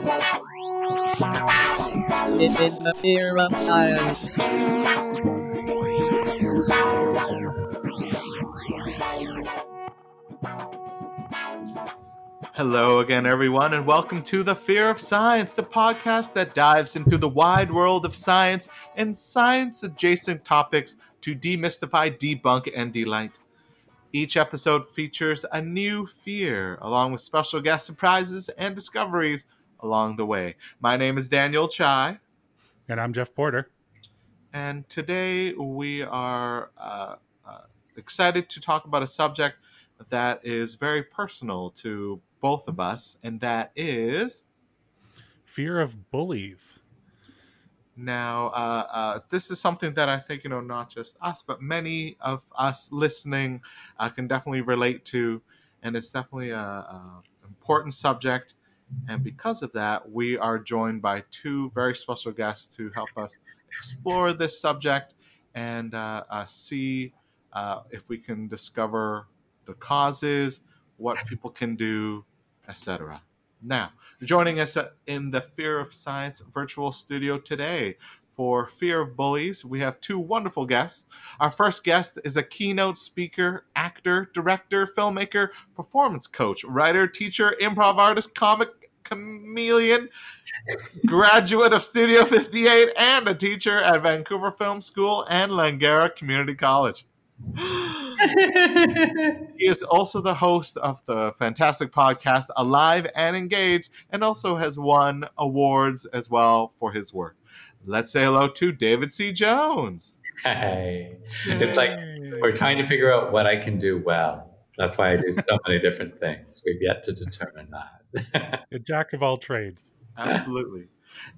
This is the fear of science. Hello again, everyone, and welcome to The Fear of Science, the podcast that dives into the wide world of science and science adjacent topics to demystify, debunk, and delight. Each episode features a new fear, along with special guest surprises and discoveries along the way. My name is Daniel Chai. And I'm Jeff Porter. And today we are uh, uh, excited to talk about a subject that is very personal to both of us, and that is fear of bullies. Now, uh, uh, this is something that I think, you know, not just us, but many of us listening uh, can definitely relate to. And it's definitely an important subject. And because of that, we are joined by two very special guests to help us explore this subject and uh, uh, see uh, if we can discover the causes, what people can do, etc. Now, joining us in the Fear of Science virtual studio today for Fear of Bullies, we have two wonderful guests. Our first guest is a keynote speaker, actor, director, filmmaker, performance coach, writer, teacher, improv artist, comic chameleon, graduate of Studio 58, and a teacher at Vancouver Film School and Langara Community College. he is also the host of the fantastic podcast Alive and Engaged, and also has won awards as well for his work. Let's say hello to David C. Jones. Hey, Yay. it's like we're trying to figure out what I can do well. That's why I do so many different things. We've yet to determine that. a jack of all trades. Absolutely.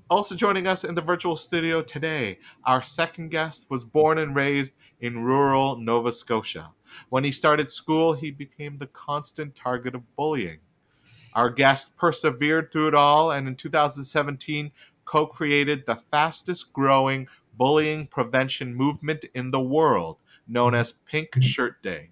Also joining us in the virtual studio today, our second guest was born and raised in rural Nova Scotia. When he started school, he became the constant target of bullying. Our guest persevered through it all and in 2017 co created the fastest growing bullying prevention movement in the world, known as Pink Shirt Day.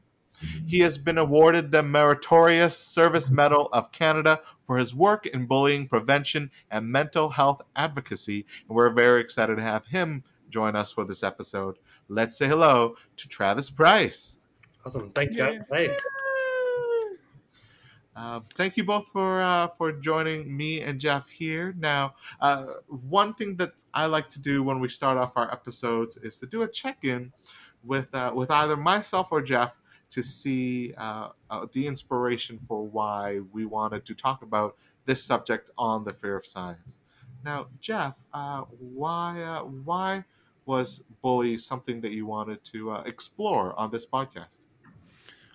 He has been awarded the Meritorious Service Medal of Canada for his work in bullying prevention and mental health advocacy, and we're very excited to have him join us for this episode. Let's say hello to Travis Price. Awesome. Thanks, guys. Hey. Uh, thank you both for uh, for joining me and Jeff here. Now, uh, one thing that I like to do when we start off our episodes is to do a check in with uh, with either myself or Jeff to see uh, uh, the inspiration for why we wanted to talk about this subject on the Fear of Science. Now, Jeff, uh, why uh, why was bully something that you wanted to uh, explore on this podcast?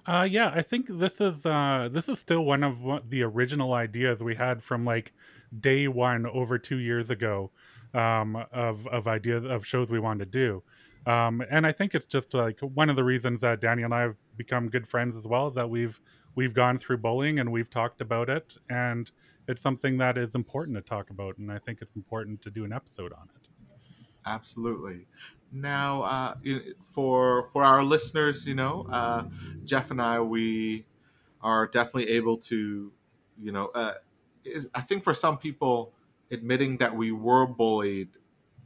Uh, yeah, I think this is this is still one of the original ideas we had from like day one over two years ago um, of of ideas of shows we wanted to do. Um, and I think it's just like one of the reasons that Danny and I have become good friends as well is that we've we've gone through bullying and we've talked about it, and it's something that is important to talk about, and I think it's important to do an episode on it. Absolutely. Now, uh, for for our listeners, you know, uh, Jeff and I, we are definitely able to, you know, uh, is, I think for some people, admitting that we were bullied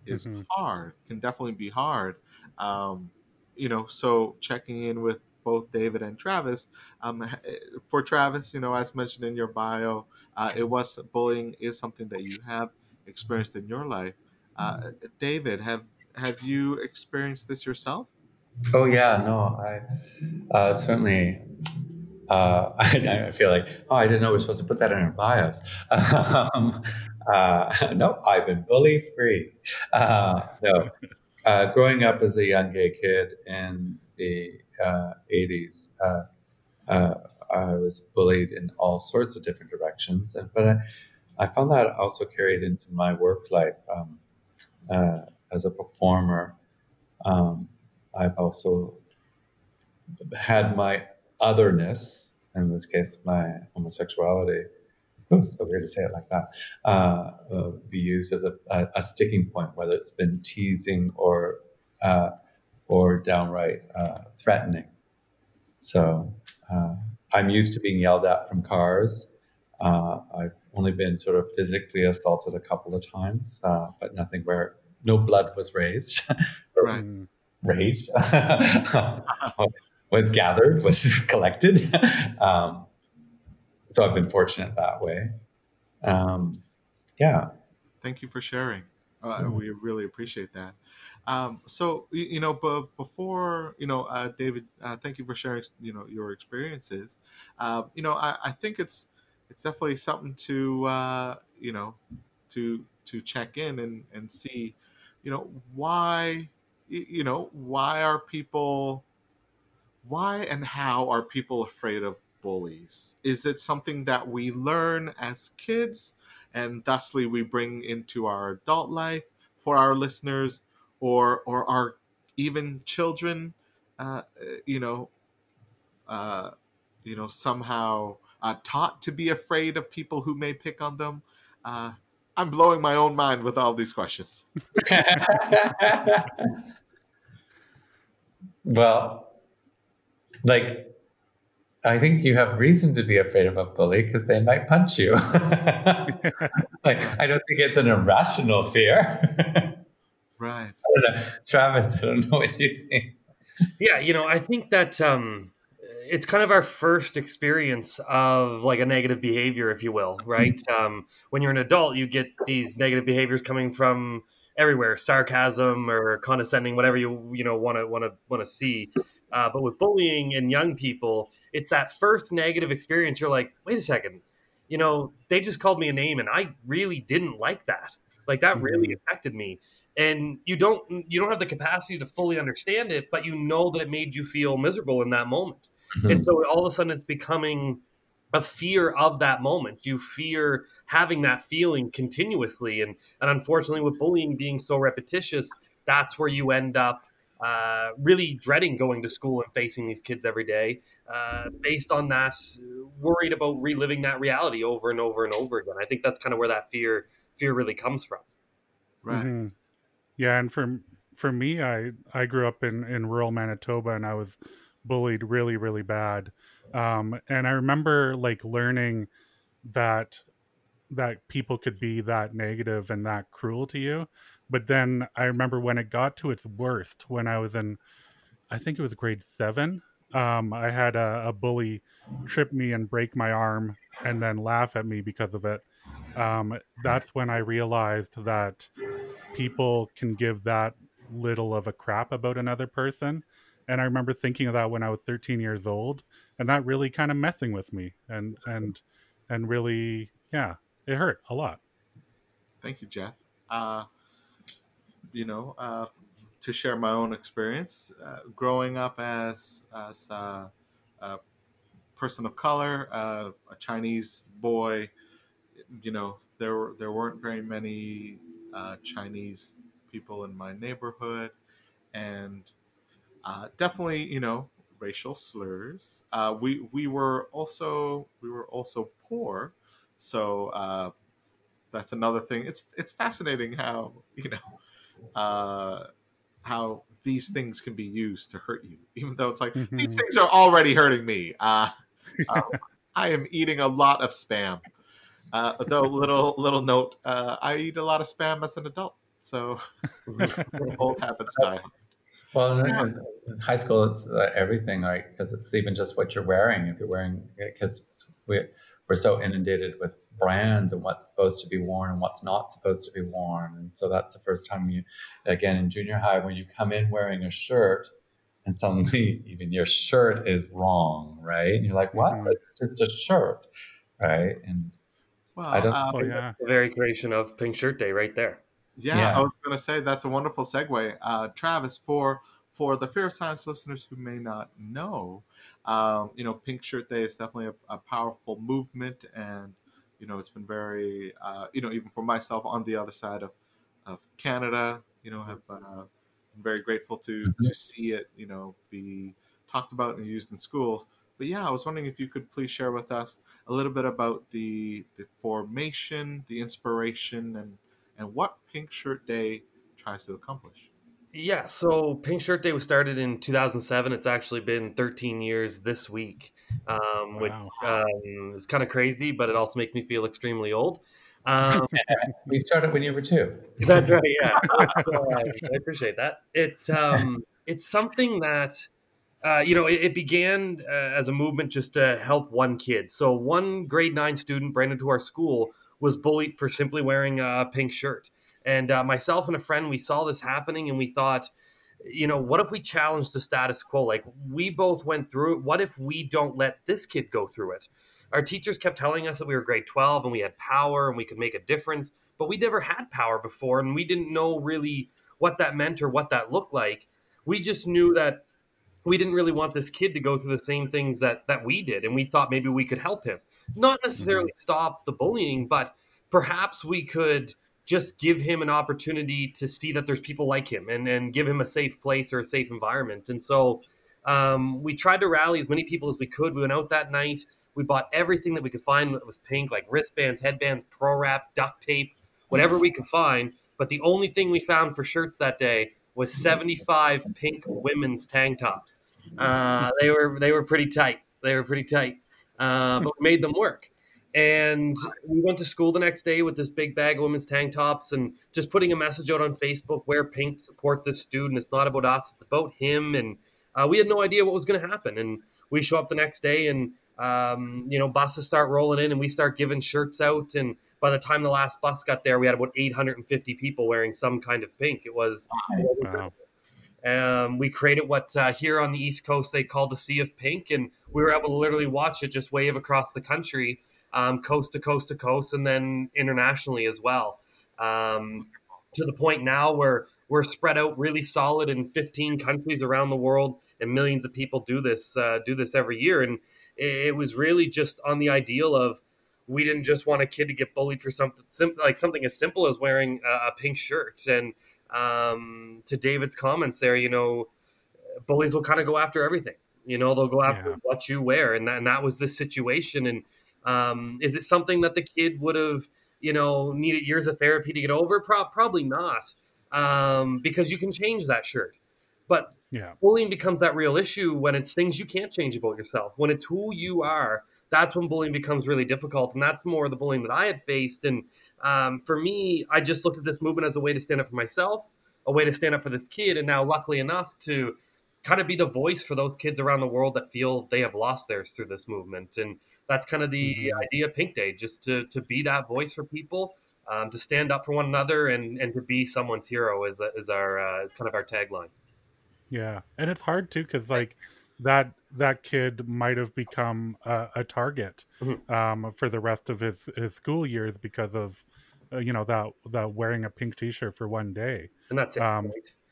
is mm-hmm. hard. Can definitely be hard. Um, you know, so checking in with both David and Travis. Um, for Travis, you know, as mentioned in your bio, uh, it was bullying is something that you have experienced in your life. Uh, David, have have you experienced this yourself? Oh yeah, no, I uh, certainly. Uh, I, I, feel like, oh, I didn't know we are supposed to put that in our bios. um, uh, no, I've been bully free. Uh, no, uh, growing up as a young gay kid in the uh, 80s, uh, uh, I was bullied in all sorts of different directions. But I, I found that also carried into my work life um, uh, as a performer. Um, I've also had my otherness, in this case, my homosexuality, so weird to say it like that, uh, uh, be used as a, a, a, sticking point, whether it's been teasing or uh, or downright uh, threatening. So uh, I'm used to being yelled at from cars. Uh, I've only been sort of physically assaulted a couple of times, uh, but nothing where no blood was raised. Right. Raised was gathered was collected um, so i've been fortunate that way um, yeah Thank you for sharing. Uh, we really appreciate that. Um, so you, you know, but before you know, uh, David, uh, thank you for sharing. You know, your experiences. Uh, you know, I, I think it's it's definitely something to uh, you know to to check in and and see, you know, why you know why are people why and how are people afraid of bullies? Is it something that we learn as kids? and thusly we bring into our adult life for our listeners or or our even children uh, you know uh, you know somehow uh, taught to be afraid of people who may pick on them uh, i'm blowing my own mind with all these questions well like I think you have reason to be afraid of a bully because they might punch you. like, I don't think it's an irrational fear. right I don't know. Travis, I don't know what you think. Yeah, you know, I think that um, it's kind of our first experience of like a negative behavior, if you will, right? Um, when you're an adult, you get these negative behaviors coming from everywhere, sarcasm or condescending, whatever you you know want to want to want to see. Uh, but with bullying and young people, it's that first negative experience. You're like, wait a second, you know, they just called me a name, and I really didn't like that. Like that really affected me. And you don't you don't have the capacity to fully understand it, but you know that it made you feel miserable in that moment. And so all of a sudden, it's becoming a fear of that moment. You fear having that feeling continuously, and and unfortunately, with bullying being so repetitious, that's where you end up uh, really dreading going to school and facing these kids every day, uh, based on that, worried about reliving that reality over and over and over again. I think that's kind of where that fear fear really comes from. right Mhm. Yeah, and for for me, I I grew up in in rural Manitoba, and I was bullied really really bad. Um, and I remember like learning that that people could be that negative and that cruel to you. But then I remember when it got to its worst, when I was in, I think it was grade seven. Um, I had a, a bully trip me and break my arm, and then laugh at me because of it. Um, that's when I realized that people can give that little of a crap about another person. And I remember thinking of that when I was 13 years old, and that really kind of messing with me, and and and really, yeah, it hurt a lot. Thank you, Jeff. Uh, you know, uh, to share my own experience, uh, growing up as as uh, a person of color, uh, a Chinese boy, you know, there were there weren't very many uh, Chinese people in my neighborhood, and uh, definitely, you know, racial slurs. We we were also we were also poor, so that's another thing. It's it's fascinating how you know uh, how these things can be used to hurt you, even though it's like these Mhm. things are already hurting me. Uh, uh, I am eating a lot of spam. Uh, though little little note, uh, I eat a lot of spam as an adult, so old habits die. Well, in, in- in high school, it's uh, everything, right? Because it's even just what you're wearing. If you're wearing, because we, we're so inundated with brands and what's supposed to be worn and what's not supposed to be worn. And so that's the first time you, again, in junior high, when you come in wearing a shirt and suddenly even your shirt is wrong, right? And you're like, what? Mhm. It's just a shirt, right? And Well, I don't- uh, Oh yeah. The very creation of Pink Shirt Day, right there. Yeah, Yeah. I was going to say that's a wonderful segue, uh, Travis. For for the Fear of Science listeners who may not know, um, you know, Pink Shirt Day is definitely a, a powerful movement, and you know, it's been very, uh, you know, even for myself on the other side of of Canada, you know, have uh, been very grateful to to see it, you know, be talked about and used in schools. But yeah, I was wondering if you could please share with us a little bit about the the formation, the inspiration, and and what Pink Shirt Day tries to accomplish. Yeah, so Pink Shirt Day was started in 2007. It's actually been 13 years this week, um, which Wow. um, is kind of crazy, but it also makes me feel extremely old. Um, We started when you were two. that's right. Yeah, So, uh, I appreciate that. It's um, it's something that uh, you know it, it began uh, as a movement just to help one kid. So one grade nine student, brand new to our school, was bullied for simply wearing a pink shirt. And uh, myself and a friend, we saw this happening, and we thought, you know, what if we challenge the status quo? Like we both went through it. What if we don't let this kid go through it? Our teachers kept telling us that we were grade 12 and we had power and we could make a difference, but we never had power before and we didn't know really what that meant or what that looked like. We just knew that we didn't really want this kid to go through the same things that that we did and we thought maybe we could help him not necessarily stop the bullying but perhaps we could just give him an opportunity to see that there's people like him and and give him a safe place or a safe environment and so um, we tried to rally as many people as we could we went out that night we bought everything that we could find that was pink like wristbands headbands pro wrap duct tape whatever we could find but the only thing we found for shirts that day was 75 pink women's tank tops. Uh, they were they were pretty tight. They were pretty tight, uh, but we made them work. And we went to school the next day with this big bag of women's tank tops and just putting a message out on Facebook: "Wear pink, support this student. It's not about us; it's about him." And uh, we had no idea what was going to happen. And we show up the next day, and um, you know, buses start rolling in, and we start giving shirts out. And by the time the last bus got there, we had about 850 people wearing some kind of pink. It was, Wow. um, we created what uh, here on the East Coast they call the Sea of Pink, and we were able to literally watch it just wave across the country, um, coast to coast to coast, and then internationally as well. Um, to the point now where we're spread out really solid in 15 countries around the world, and millions of people do this uh, do this every year. And it, was really just on the ideal of we didn't just want a kid to get bullied for something sim- like something as simple as wearing a, a pink shirt and um, to David's comments there, you know, bullies will kind of go after everything. You know, they'll go after Yeah. what you wear, and that, and that was this situation. And um, is it something that the kid would have, you know, needed years of therapy to get over? Pro- probably not, um, because you can change that shirt. But Yeah. bullying becomes that real issue when it's things you can't change about yourself. When it's who you are, that's when bullying becomes really difficult. And that's more the bullying that I had faced. And um, for me, I just looked at this movement as a way to stand up for myself, a way to stand up for this kid. And now, luckily enough, to kind of be the voice for those kids around the world that feel they have lost theirs through this movement. And that's kind of the Mhm. idea of Pink Day, just to, to be that voice for people. Um, to stand up for one another and, and to be someone's hero is, is our uh, is kind of our tagline. Yeah, and it's hard too because like that that kid might have become a, a target Mhm. um, for the rest of his his school years because of uh, you know that that wearing a pink T-shirt for one day. And that's it. Um?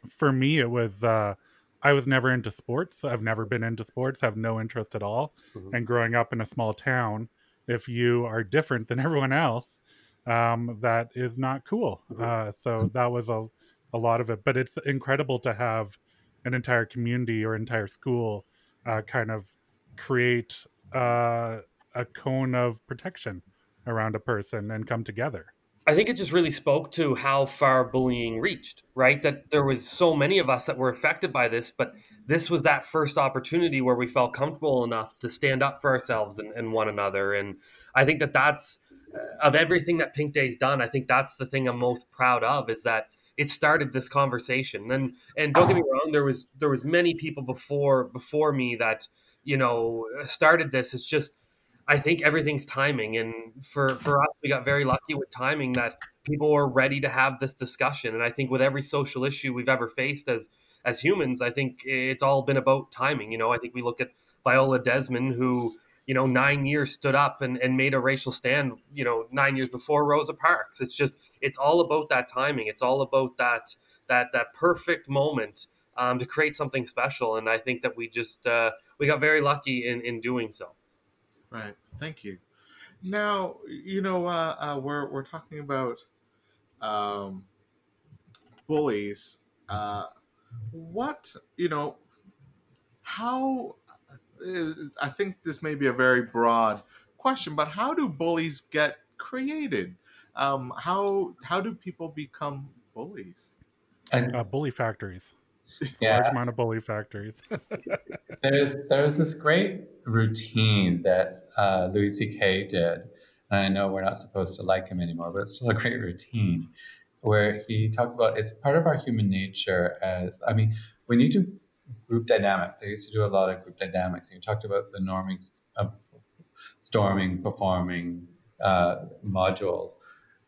For me, it was uh, I was never into sports. I've never been into sports. Have no interest at all. Mhm. And growing up in a small town, if you are different than everyone else, um, that is not cool. Mhm. Uh, so that was a a lot of it. But it's incredible to have an entire community or entire school uh, kind of create uh, a cone of protection around a person and come together. I think it just really spoke to how far bullying reached, right? That there was so many of us that were affected by this, but this was that first opportunity where we felt comfortable enough to stand up for ourselves and, and one another. And I think that that's uh, of everything that Pink Day's done. I think that's the thing I'm most proud of is that it started this conversation. And and don't get me wrong, there was there was many people before before me that you know started this. It's just I think everything's timing, and for for us, we got very lucky with timing that people were ready to have this discussion. And I think with every social issue we've ever faced as as humans, I think it's all been about timing. You know, I think we look at Viola Desmond, who you know nine years stood up and, and made a racial stand. You know, nine years before Rosa Parks. It's just it's all about that timing. It's all about that that that perfect moment um, to create something special. And I think that we just uh, we got very lucky in in doing so. Right. Thank you. Now, you know, uh, uh, we're we're talking about um, bullies. Uh, what you know? How? uh, I think this may be a very broad question, but how do bullies get created? Um, how how do people become bullies? And Uh, bully factories. It's a Yeah. large amount of bully factories. there's there's this great routine that uh, Louis C.K. did, and I know we're not supposed to like him anymore, but it's still a great routine where he talks about it's part of our human nature. As I mean, when you do group dynamics, I used to do a lot of group dynamics, and you talked about the norming, of storming, performing uh, modules,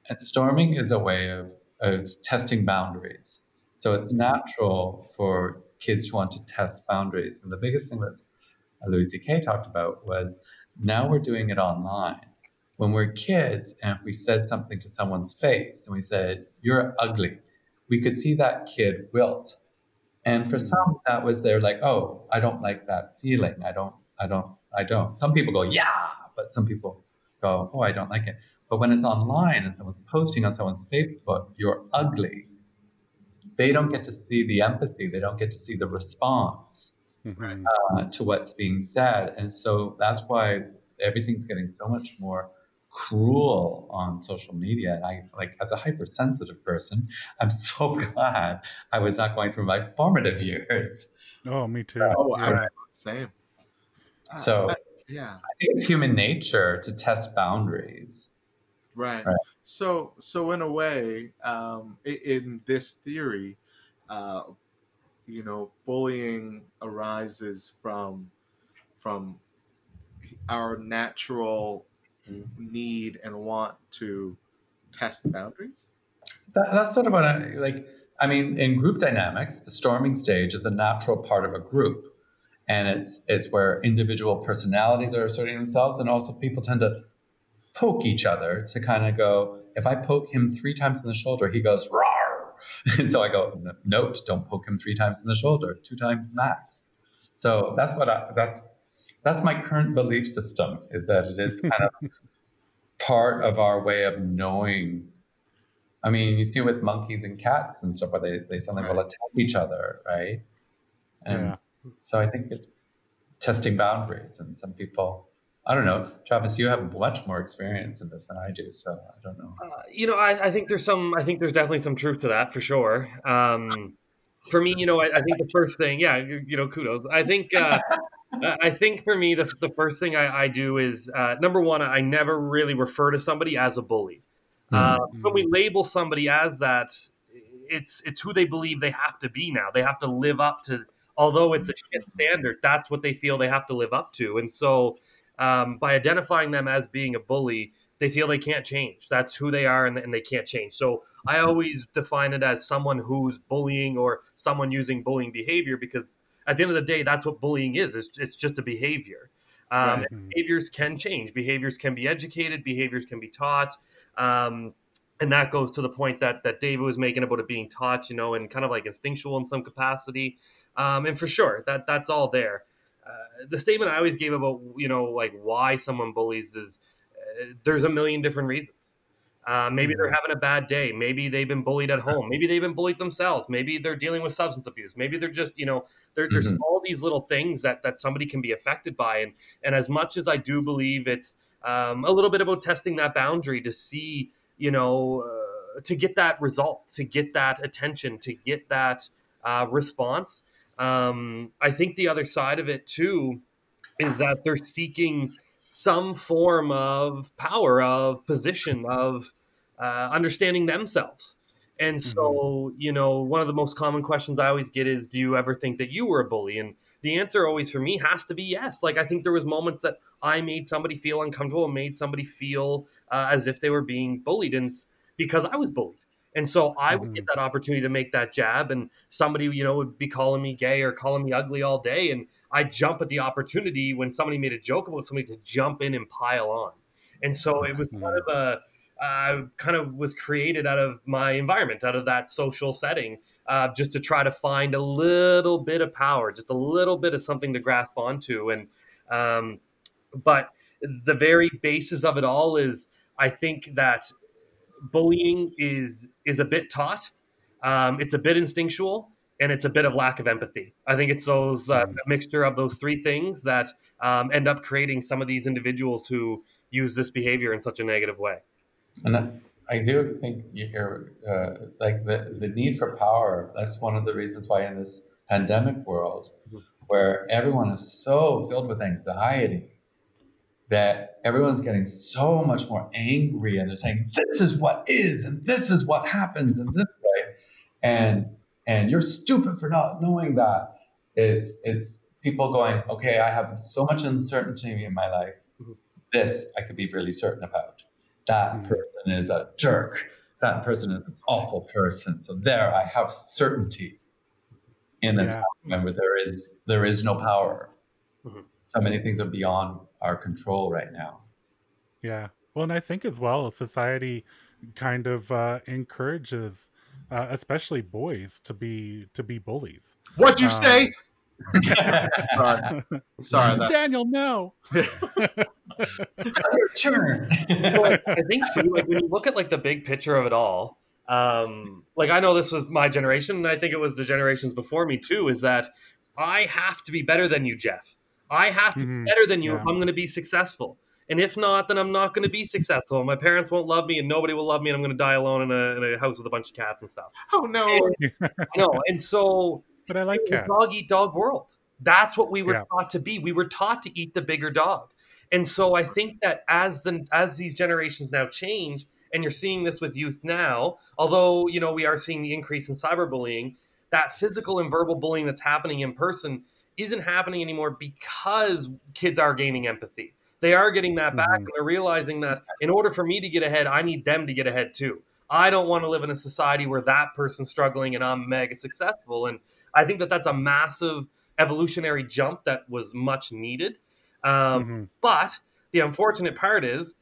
and storming is a way of of testing boundaries. So it's natural for kids to want to test boundaries. And the biggest thing that Louis C.K. talked about was now we're doing it online. When we're kids and if we said something to someone's face and we said, You're ugly, we could see that kid wilt. And for some, that was their like, oh, I don't like that feeling. I don't, I don't, I don't. Some people go, yeah, but some people go, oh, I don't like it. But when it's online and someone's posting on someone's Facebook, you're ugly, they don't get to see the empathy. They don't get to see the response uh, to what's being said. And so that's why everything's getting so much more cruel on social media. And I, like, as a hypersensitive person, I'm so glad I was not going through my formative years. Oh, me too. Oh, Yeah. I, same. Uh, So- I- yeah, I think it's human nature to test boundaries. right. Right. So, so in a way, um, in this theory, uh, you know, bullying arises from from our natural need and want to test boundaries. That, that's sort of what I like. I mean, in group dynamics, the storming stage is a natural part of a group, and it's it's where individual personalities are asserting themselves, and also people tend to poke each other to kind of go. If I poke him three times in the shoulder, he goes roar, and so I go, note, don't poke him three times in the shoulder, two times max. So that's what I that's that's my current belief system is that it is kind of part of our way of knowing I mean, you see with monkeys and cats and stuff where they, they suddenly will attack each other, right? And Yeah. so I think it's testing boundaries. And some people, I don't know, Travis, you have much more experience in this than I do. So I don't know. Uh, you know, I, I think there's some. I think there's definitely some truth to that for sure. Um, for me, you know, I, I think the first thing, yeah, you, you know, kudos. I think, uh, I I think for me, the, the first thing I, I do is uh, number one, I never really refer to somebody as a bully. Uh, when we label somebody as that, it's it's who they believe they have to be now. They have to live up to. Although it's a shit standard, that's what they feel they have to live up to. And so, um, by identifying them as being a bully, they feel they can't change. That's who they are, and, and they can't change. So I always define it as someone who's bullying or someone using bullying behavior because at the end of the day, that's what bullying is. It's, it's just a behavior. Um, Right. Mhm. Behaviors can change. Behaviors can be educated. Behaviors can be taught. Um, and that goes to the point that that David was making about it being taught, you know, and kind of like instinctual in some capacity. Um, and for sure, that that's all there. The statement I always gave about you know like why someone bullies is uh, there's a million different reasons. Uh, maybe they're having a bad day. Maybe they've been bullied at home. Maybe they've been bullied themselves. Maybe they're dealing with substance abuse. Maybe they're just, you know, there, there's Mhm. all these little things that that somebody can be affected by. And and as much as I do believe it's um, a little bit about testing that boundary to see, you know, uh, to get that result, to get that attention, to get that uh, response. Um, I think the other side of it too is that they're seeking some form of power, of position, of uh, understanding themselves. And so, you know, one of the most common questions I always get is, "Do you ever think that you were a bully?" And the answer always for me has to be yes. Like I think there was moments that I made somebody feel uncomfortable, and made somebody feel uh, as if they were being bullied, and because I was bullied. And so I would get that opportunity to make that jab, and somebody, you know, would be calling me gay or calling me ugly all day, and I jump at the opportunity when somebody made a joke about somebody to jump in and pile on. And so it was kind of a uh, kind of was created out of my environment, out of that social setting, uh, just to try to find a little bit of power, just a little bit of something to grasp onto. And um, but the very basis of it all is, I think that bullying is is a bit taught, um, it's a bit instinctual, and it's a bit of lack of empathy. I think it's those uh, a mixture of those three things that um, end up creating some of these individuals who use this behavior in such a negative way. And I, I do think you're uh, like the the need for power. That's one of the reasons why in this pandemic world, Mhm. where everyone is so filled with anxiety, that everyone's getting so much more angry, and they're saying this is what is, and this is what happens, and this way, and and you're stupid for not knowing that. It's it's people going, okay, I have so much uncertainty in my life. Mhm. This I could be really certain about. That Mhm. person is a jerk. That person is an awful person. So there, I have certainty in a Yeah. time there is there is no power. Mhm. So many things are beyond our control right now. Yeah. Well, and I think as well, society kind of uh, encourages, uh, especially boys, to be to be bullies. What'd you Um, say? Sorry, sorry that. Daniel, no. Turn. Well, I I think too, like when you look at like the big picture of it all, um, like I know this was my generation, and I think it was the generations before me too. Is that I have to be better than you, Jeff. I have to Mhm. be better than you if I'm going to be successful. And if not, then I'm not going to be successful. My parents won't love me, and nobody will love me, and I'm going to die alone in a, in a house with a bunch of cats and stuff. Oh no! I know, and so But I like it cats. dog eat dog world. That's what we were Yeah. taught to be. We were taught to eat the bigger dog. And so I think that as the as these generations now change, and you're seeing this with youth now, although you know we are seeing the increase in cyberbullying, that physical and verbal bullying that's happening in person isn't happening anymore because kids are gaining empathy. They are getting that back, Mhm. and they're realizing that in order for me to get ahead, I need them to get ahead too. I don't want to live in a society where that person's struggling and I'm mega successful. And I think that that's a massive evolutionary jump that was much needed. Um, Mhm. But the unfortunate part is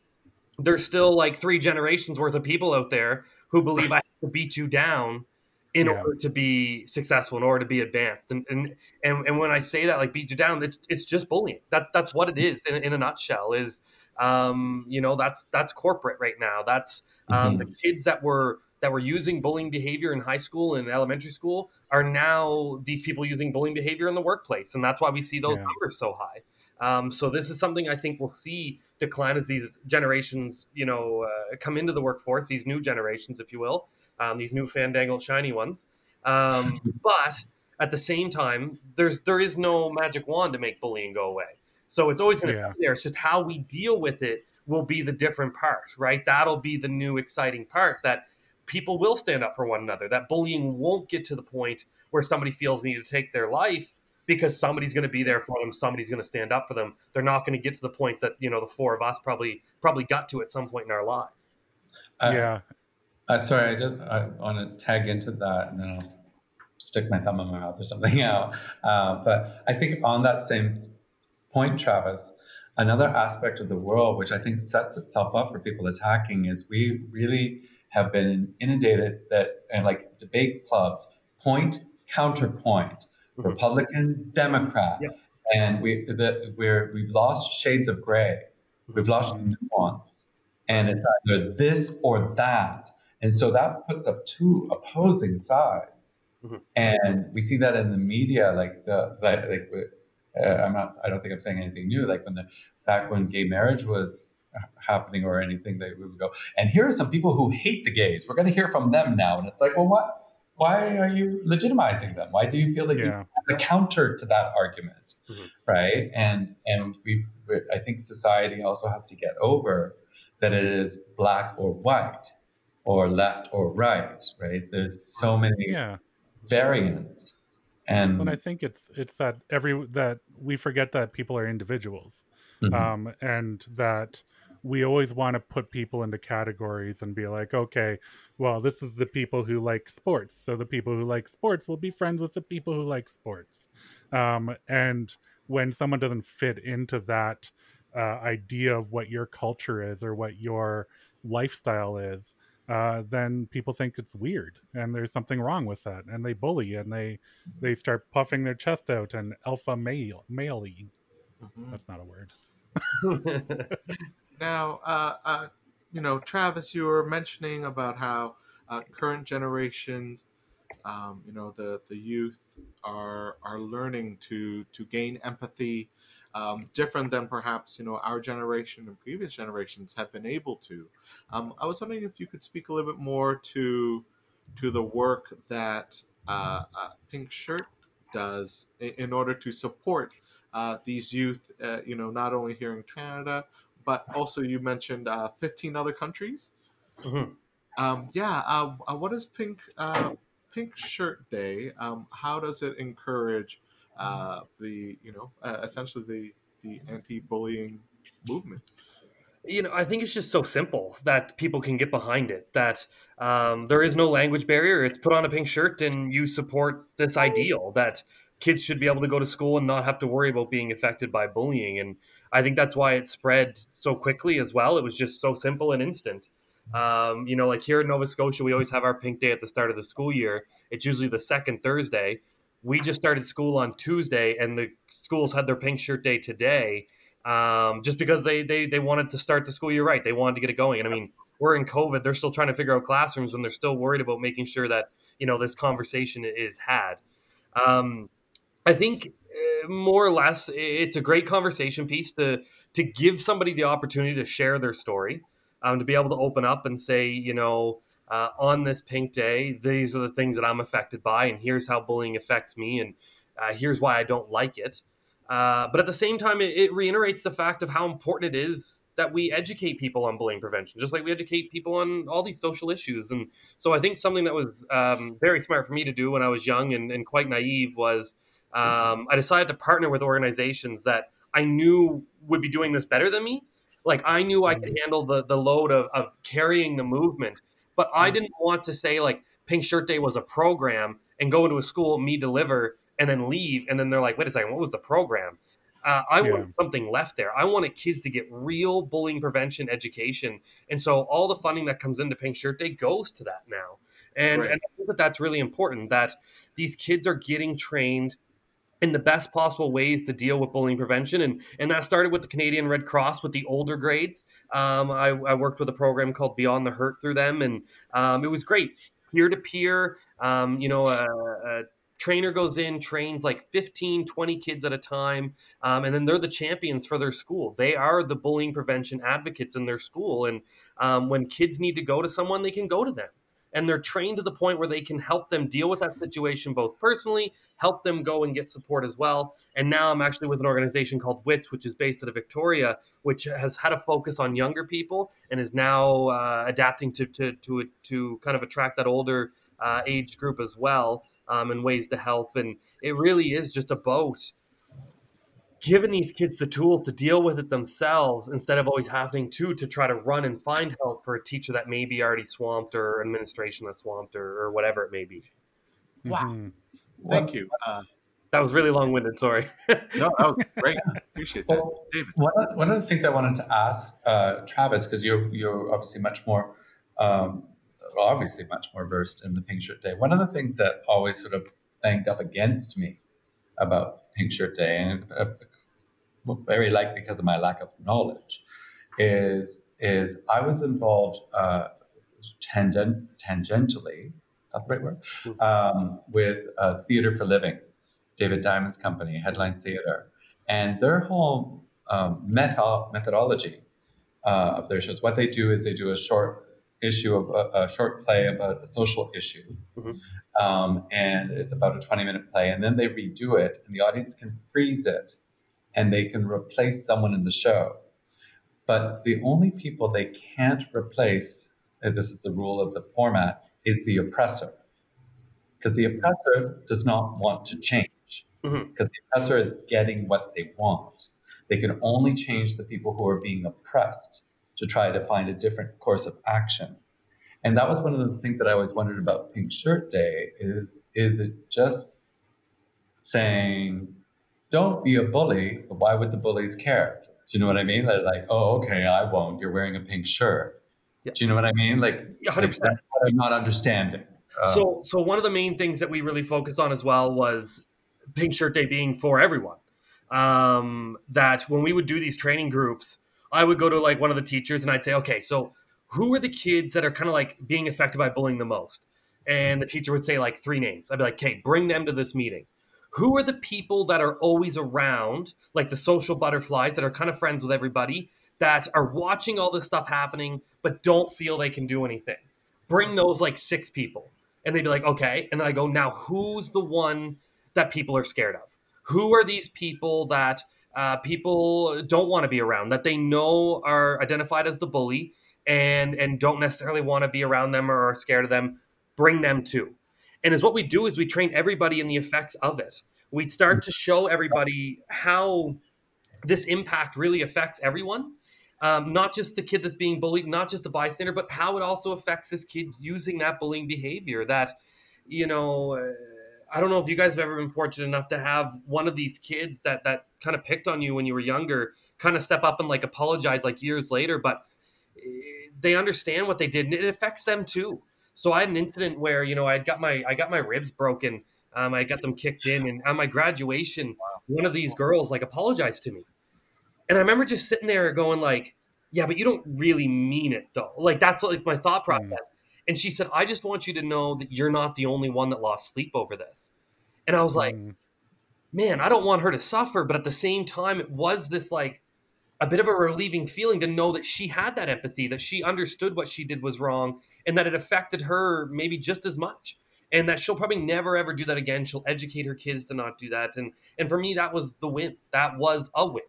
there's still like three generations worth of people out there who believe I have to beat you down in Yeah. order to be successful, in order to be advanced. And and and, and when I say that, like beat you down, it's, it's just bullying. That's that's what it is in, in a nutshell. Is um, you know that's that's corporate right now. That's um, the kids that were that were using bullying behavior in high school and elementary school are now these people using bullying behavior in the workplace, and that's why we see those Yeah. numbers so high. Um, so this is something I think we'll see decline as these generations, you know, uh, come into the workforce. These new generations, if you will, um, these new fandangled shiny ones. Um, but at the same time, there's there is no magic wand to make bullying go away. So it's always going to Yeah. be there. It's just how we deal with it will be the different part, right? That'll be the new exciting part that people will stand up for one another. That bullying won't get to the point where somebody feels the need to take their life because somebody's going to be there for them. Somebody's going to stand up for them. They're not going to get to the point that you know the four of us probably probably got to at some point in our lives. I- yeah. Uh, sorry, I just I want to tag into that, and then I'll stick my thumb in my mouth or something out. Uh, but I think on that same point, Travis, another aspect of the world which I think sets itself up for people attacking is we really have been inundated that and like debate clubs, point counterpoint, Mhm. Republican, Democrat, Yeah. and we the, we're we've lost shades of gray, we've lost nuance, and it's either this or that. And so that puts up two opposing sides, Mhm. and we see that in the media. Like the, the like, uh, I'm not. I don't think I'm saying anything new. Like when the back when gay marriage was happening or anything, they we would go. And here are some people who hate the gays. We're going to hear from them now. And it's like, well, what? Why are you legitimizing them? Why do you feel like you Yeah. have a counter to that argument, Mhm. right? And and we, I think society also has to get over that it is black or white, or left or right, right? There's so many Yeah. variants, and But I think it's it's that every that we forget that people are individuals. Mhm. um, and that we always want to put people into categories and be like, okay, well, this is the people who like sports, so the people who like sports will be friends with the people who like sports. Um, and when someone doesn't fit into that uh, idea of what your culture is or what your lifestyle is, uh, then people think it's weird and there's something wrong with that, and they bully and they they start puffing their chest out and alpha male maley. Mhm. That's not a word. Now, uh, uh, you know, Travis, you were mentioning about how uh, current generations, um, you know, the the youth are are learning to to gain empathy, um, different than perhaps you know our generation and previous generations have been able to. Um, I was wondering if you could speak a little bit more to to the work that uh, uh, Pink Shirt does in, in order to support uh, these youth. Uh, you know, not only here in Canada, but also you mentioned uh, 15 other countries. Mhm. Um, yeah, uh, uh, what is Pink uh, Pink Shirt Day? Um, how does it encourage uh, the you know uh, essentially the the anti-bullying movement? you know, I think it's just so simple that people can get behind it. That um, there is no language barrier. It's put on a pink shirt, and you support this ideal that kids should be able to go to school and not have to worry about being affected by bullying. And I think that's why it spread so quickly as well. It was just so simple and instant. Um, you know, like here in Nova Scotia, we always have our pink day at the start of the school year. It's usually the second Thursday. We just started school on Tuesday, and the schools had their pink shirt day today um, just because they, they they wanted to start the school year right. They wanted to get it going. And I mean, we're in COVID. They're still trying to figure out classrooms when they're still worried about making sure that you know this conversation is had. Um, I think uh, more or less it's a great conversation piece to to give somebody the opportunity to share their story, um, to be able to open up and say, you know, uh, on this pink day, these are the things that I'm affected by, and here's how bullying affects me, and uh, here's why I don't like it. Uh, but at the same time, it, it, reiterates the fact of how important it is that we educate people on bullying prevention, just like we educate people on all these social issues. And so I think something that was um, very smart for me to do when I was young and, and quite naive was um, I decided to partner with organizations that I knew would be doing this better than me. Like I knew I could handle the, the load of, of carrying the movement, but I didn't want to say like Pink Shirt Day was a program and go into a school, me deliver, and then leave and then they're like wait a second what was the program uh, i Yeah. wanted something left there i wanted kids to get real bullying prevention education and so all the funding that comes into pink shirt day goes to that now and, Right. and i think that that's really important that these kids are getting trained in the best possible ways to deal with bullying prevention. And and that started with the canadian red cross with the older grades. Um, I, I worked with a program called beyond the hurt through them. And um, it was great. Peer to peer um, you know a, a trainer goes in trains like 15 20 kids at a time. Um, and then they're the champions for their school. They are the bullying prevention advocates in their school. And um, when kids need to go to someone they can go to them and they're trained to the point where they can help them deal with that situation both personally help them go and get support as well and now i'm actually with an organization called wits which is based out of victoria which has had a focus on younger people and is now uh, adapting to, to, to, to kind of attract that older uh, age group as well um, and ways to help. And it really is just about giving these kids the tools to deal with it themselves instead of always having to to try to run and find help for a teacher that may be already swamped or administration that's swamped or, or whatever it may be. Wow. Mhm. Thank you. Uh, That was really long winded. Sorry. no, that was great. Appreciate that, Well, David. One of, one of the things I wanted to ask uh, Travis, because you're you're obviously much more, um, well, obviously much more versed in the Pink Shirt Day. One of the things that always sort of banged up against me about Pink Shirt Day, and uh, very likely because of my lack of knowledge, is is I was involved uh, tangent, tangentially, that's the right word, um, with uh, Theatre for Living, David Diamond's company, Headline Theatre, and their whole um, meta- methodology uh, of their shows. What they do is they do a short issue of a, a short play about a social issue, Mhm. um, and it's about a twenty-minute play, and then they redo it, and the audience can freeze it, and they can replace someone in the show. But the only people they can't replace, and this is the rule of the format, is the oppressor. Because the oppressor does not want to change. Because the oppressor is getting what they want. They can only change the people who are being oppressed to try to find a different course of action. And that was one of the things that I always wondered about Pink Shirt Day is is it just saying, don't be a bully, but why would the bullies care? Do you know what I mean? They're like, oh, okay, I won't. You're wearing a pink shirt. Yeah. Do you know what I mean? Like, 100%. that's what I'm not understanding. Um, so so one of the main things that we really focused on as well was pink shirt day being for everyone um, that when we would do these training groups i would go to like one of the teachers and i'd say okay so who are the kids that are kind of like being affected by bullying the most and the teacher would say like three names i'd be like okay bring them to this meeting Who are the people that are always around, like the social butterflies that are kind of friends with everybody, that are watching all this stuff happening, but don't feel they can do anything? Bring those like six people. And they'd be like, okay. And then I go, now who's the one that people are scared of? Who are these people that uh, people don't want to be around, that they know are identified as the bully and and don't necessarily want to be around them or are scared of them? Bring them too. And as what we do is we train everybody in the effects of it. We start to show everybody how this impact really affects everyone. Um, not just the kid that's being bullied, not just the bystander, but how it also affects this kid using that bullying behavior. That, you know, uh, I don't know if you guys have ever been fortunate enough to have one of these kids that that kind of picked on you when you were younger, kind of step up and like apologize like years later, but eh, they understand what they did and it affects them too. So I had an incident where you know I got my I got my ribs broken. Um, I got them kicked in, and on my graduation, one of these girls like apologized to me, and I remember just sitting there going like, "Yeah, but you don't really mean it though." Like that's like my thought process. Mm. And she said, "I just want you to know that you're not the only one that lost sleep over this." And I was like, mm. "Man, I don't want her to suffer," but at the same time, it was this like a bit of a relieving feeling to know that she had that empathy, that she understood what she did was wrong, and that it affected her maybe just as much. And that she'll probably never ever do that again. She'll educate her kids to not do that. And and for me, that was the win. That was a win.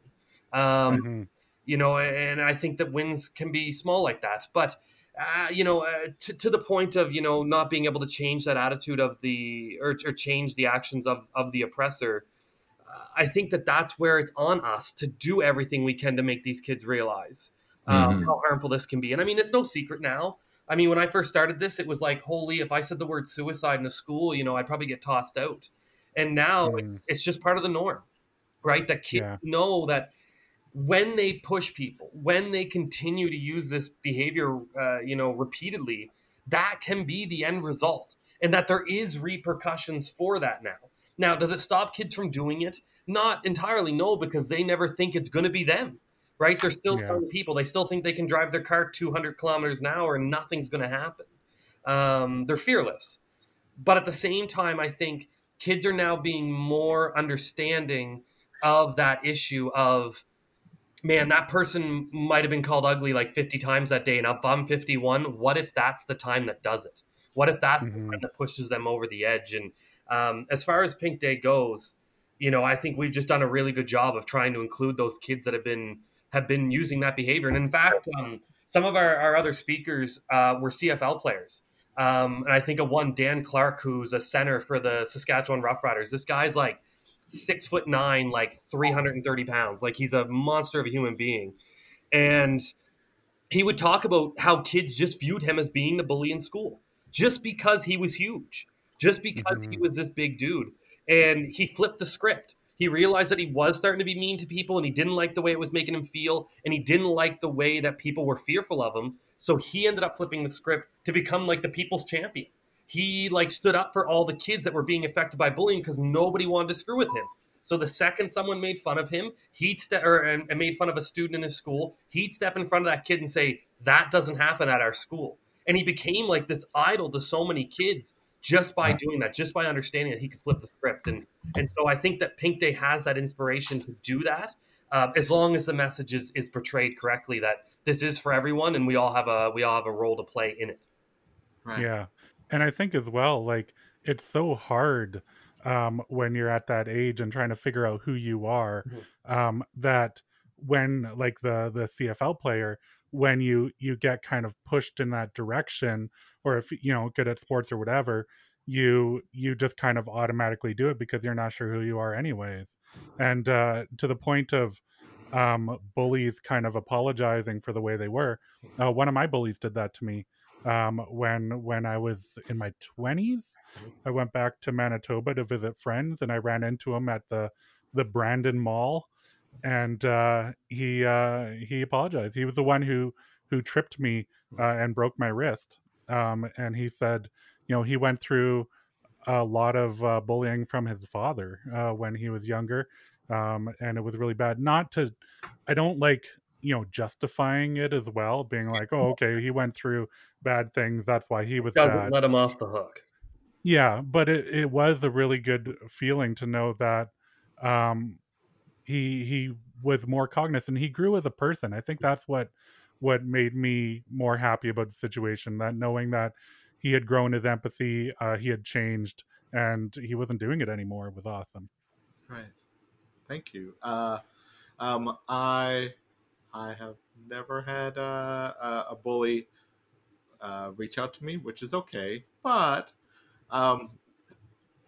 Um, mm-hmm. You know, and I think that wins can be small like that. But uh, you know, uh, to, to the point of you know not being able to change that attitude of the or, or change the actions of of the oppressor I think that that's where it's on us to do everything we can to make these kids realize um, mm-hmm. how harmful this can be. And I mean, it's no secret now. I mean, when I first started this, it was like, holy, if I said the word suicide in a school, you know, I'd probably get tossed out. And now mm. it's, it's just part of the norm, right? That kids yeah. know that when they push people, when they continue to use this behavior, uh, you know, repeatedly, that can be the end result. And that there is repercussions for that now. Now, does it stop kids from doing it? Not entirely, no, because they never think it's going to be them, right? They're still yeah. people. They still think they can drive their car 200 kilometers an hour and nothing's going to happen. Um, they're fearless. But at the same time, I think kids are now being more understanding of that issue of, man, that person might have been called ugly like 50 times that day. And if I'm 51, what if that's the time that does it? What if that's mm-hmm. the time that pushes them over the edge? And um, as far as Pink Day goes, you know, I think we've just done a really good job of trying to include those kids that have been have been using that behavior. And in fact, um, some of our, our other speakers uh, were CFL players. Um, and I think of one, Dan Clark, who's a center for the Saskatchewan Roughriders. This guy's like six foot nine, like 330 pounds. Like he's a monster of a human being. And he would talk about how kids just viewed him as being the bully in school just because he was huge just because mm-hmm. he was this big dude. And he flipped the script. He realized that he was starting to be mean to people and he didn't like the way it was making him feel and he didn't like the way that people were fearful of him. So he ended up flipping the script to become like the people's champion. He like stood up for all the kids that were being affected by bullying because nobody wanted to screw with him. So the second someone made fun of him, he'd step or and made fun of a student in his school, he'd step in front of that kid and say, "That doesn't happen at our school." And he became like this idol to so many kids just by doing that, just by understanding that he could flip the script. And and so I think that Pink Day has that inspiration to do that, uh, as long as the message is, is portrayed correctly that this is for everyone and we all have a we all have a role to play in it. Right. Yeah, and I think as well, like it's so hard um, when you're at that age and trying to figure out who you are, mm-hmm. um, that when like the the CFL player when you you get kind of pushed in that direction or if you know good at sports or whatever you you just kind of automatically do it because you're not sure who you are anyways and uh to the point of um bullies kind of apologizing for the way they were uh, one of my bullies did that to me um when when i was in my 20s i went back to manitoba to visit friends and i ran into him at the the brandon mall and uh, he uh, he apologized. He was the one who who tripped me uh, and broke my wrist. Um, and he said, you know, he went through a lot of uh, bullying from his father uh, when he was younger, um, and it was really bad. Not to, I don't like you know justifying it as well, being like, oh, okay, he went through bad things. That's why he was doesn't bad. let him off the hook. Yeah, but it, it was a really good feeling to know that um, he he was more cognizant. And he grew as a person. I think that's what what made me more happy about the situation. That knowing that he had grown his empathy, uh, he had changed, and he wasn't doing it anymore was awesome. Right. Thank you. Uh, um, I I have never had uh, a, a bully uh, reach out to me, which is okay. But um,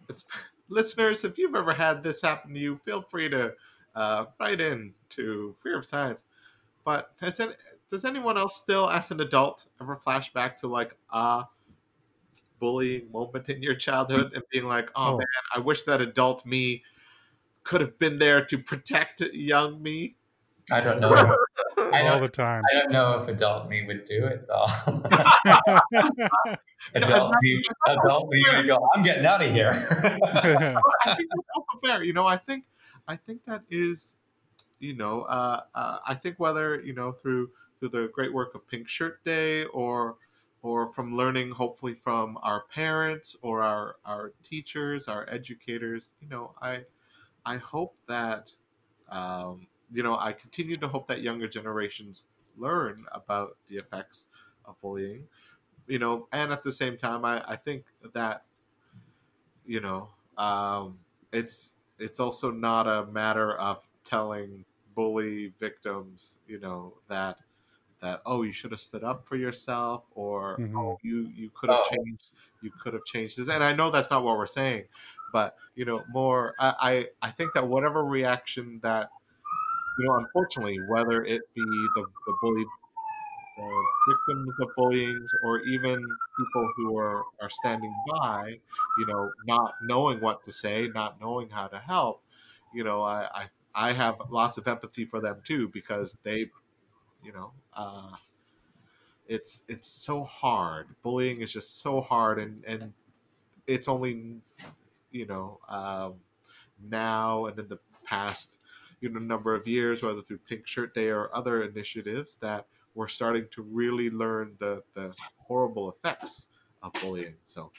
listeners, if you've ever had this happen to you, feel free to uh, write in to Fear of Science. But has any, does anyone else still, as an adult, ever flash back to like a bullying moment in your childhood and being like, oh, Oh. man, I wish that adult me could have been there to protect young me? I don't know. I All the time. I don't know if adult me would do it though. adult me, adult me would go. I'm getting out of here. I think that's also fair. You know, I think I think that is, you know, uh, uh, I think whether you know through through the great work of Pink Shirt Day or or from learning hopefully from our parents or our our teachers, our educators, you know, I I hope that um, you know I continue to hope that younger generations learn about the effects of bullying you know and at the same time i, I think that you know um, it's it's also not a matter of telling bully victims you know that that oh you should have stood up for yourself or Mhm. oh you you could have Oh. changed you could have changed this and i know that's not what we're saying but you know more i i, I think that whatever reaction that you know unfortunately whether it be the, the bully the victims of bullying or even people who are, are standing by, you know, not knowing what to say, not knowing how to help, you know, I, I, I have lots of empathy for them too because they, you know, uh, it's it's so hard. Bullying is just so hard, and and it's only, you know, um, now and in the past, you know, number of years, whether through Pink Shirt Day or other initiatives, that we're starting to really learn the the horrible effects of bullying. So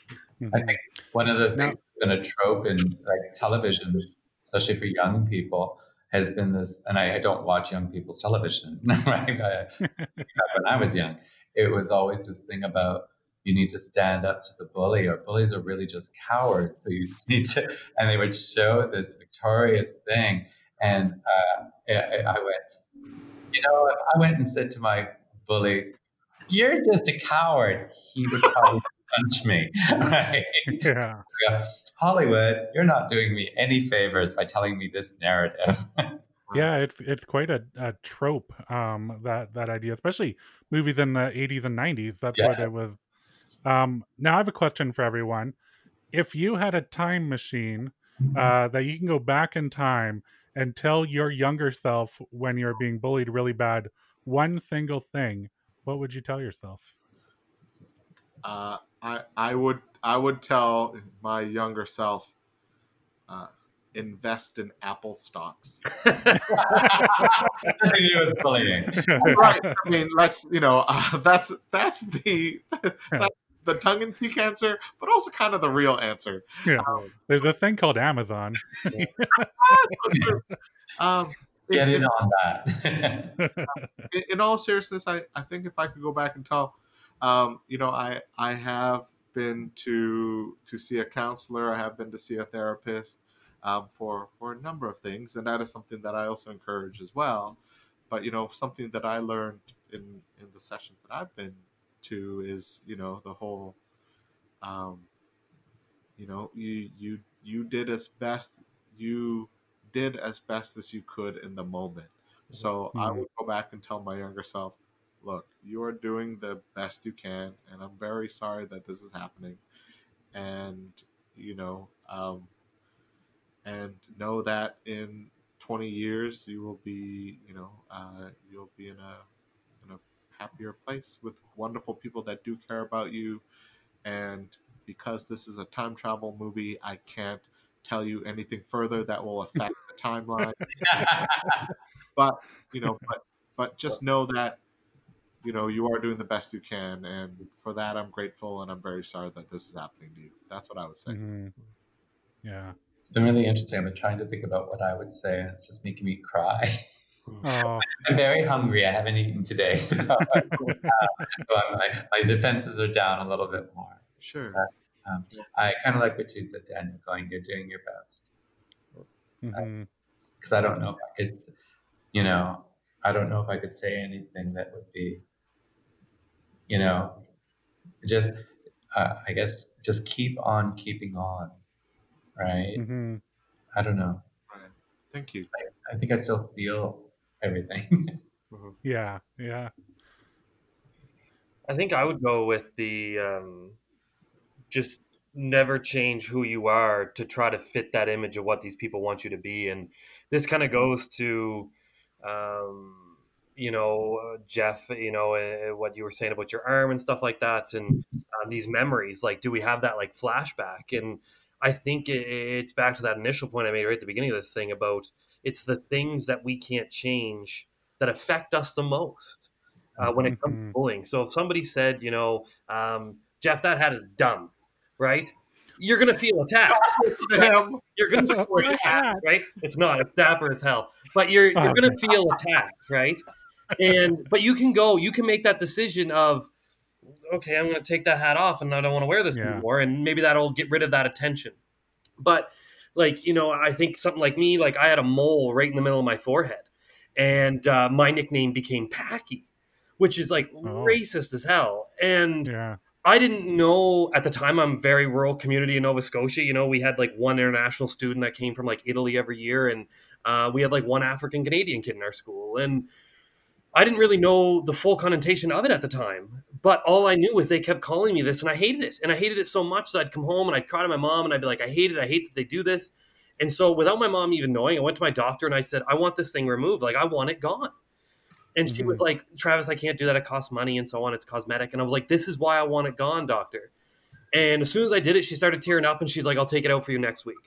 I Mhm. think one of the things that's been a trope in like television, especially for young people, has been this. And I, I don't watch young people's television, right? But when I was young, it was always this thing about you need to stand up to the bully, or bullies are really just cowards. So you just need to. And they would show this victorious thing, and uh, I, I went, you know, if I went and said to my bully, "You're just a coward," he would probably punch me, right? yeah. Hollywood, you're not doing me any favors by telling me this narrative. yeah it's it's quite a, a trope um that that idea especially movies in the 80s and 90s that's what it was um now i have a question for everyone if you had a time machine uh that you can go back in time and tell your younger self when you're being bullied really bad one single thing what would you tell yourself uh, I I would I would tell my younger self, uh, invest in Apple stocks. Nothing to do bullying. right. I mean, let's you know uh, that's that's the that's the tongue in cheek answer, but also kind of the real answer. yeah. there's a thing called amazon um, Get in, in on that. in, in all seriousness, I, I think if I could go back and tell, um, you know, I I have been to to see a counselor, I have been to see a therapist um, for for a number of things, and that is something that I also encourage as well. But you know, something that I learned in in the sessions that I've been to is you know the whole, um, you know, you you you did as best you did as best as you could in the moment. So I Mhm. would go back and tell my younger self, look, you are doing the best you can, and I'm very sorry that this is happening. And, you know, um, and know that in 20 years you will be, you know, uh, you'll be in a happier place with wonderful people that do care about you. And because this is a time travel movie, I can't tell you anything further that will affect the timeline but you know but but just know that you know you are doing the best you can and for that i'm grateful and i'm very sorry that this is happening to you That's what I would say. Mhm. Yeah. It's been really interesting. I've been trying to think about what I would say, and it's just making me cry. Oh, I'm very hungry. I haven't eaten today, so, uh, so my, my defenses are down a little bit more. Sure. Um, I kind of like what you said, Daniel, going, you're doing your best. mhm. Because I don't know if I could, you know, I don't know if I could say anything that would be, you know, just, uh, I guess, just keep on keeping on, right? Mhm. I don't know. Right. Thank you. I think I still feel everything. yeah. Yeah. I think I would go with the um, just never change who you are to try to fit that image of what these people want you to be. And this kind of goes to, um, you know, uh, Jeff, you know, uh, what you were saying about your arm and stuff like that, and uh, these memories. Like, do we have that like flashback? And I think it, it's back to that initial point I made right at the beginning of this thing about it's the things that we can't change that affect us the most uh, when it comes to Mhm. bullying. So if somebody said, you know, um, Jeff, that hat is dumb, right? You're gonna feel attacked. You're gonna That's support my the hat, hat. right? It's not. It's dapper as hell. But you're you're Oh, gonna feel attacked, right? And but you can go. You can make that decision of, okay, I'm gonna take that hat off, and I don't want to wear this Yeah. anymore, and maybe that'll get rid of that attention. But like you know, I think something like me, like I had a mole right in the middle of my forehead, and uh, my nickname became Paki, which is like Oh. racist as hell. And Yeah. I didn't know at the time. I'm very rural community in Nova Scotia. You know, we had like one international student that came from like Italy every year, and uh, we had like one African Canadian kid in our school, and I didn't really know the full connotation of it at the time. But all I knew was they kept calling me this, and I hated it, and I hated it so much that I'd come home and I'd cry to my mom, and I'd be like, I hate it. I hate that they do this. And so, without my mom even knowing, I went to my doctor and I said, I want this thing removed. Like, I want it gone. And she Mhm. was like, Travis, I can't do that. It costs money and so on. It's cosmetic. And I was like, this is why I want it gone, doctor. And as soon as I did it, she started tearing up and she's like, I'll take it out for you next week.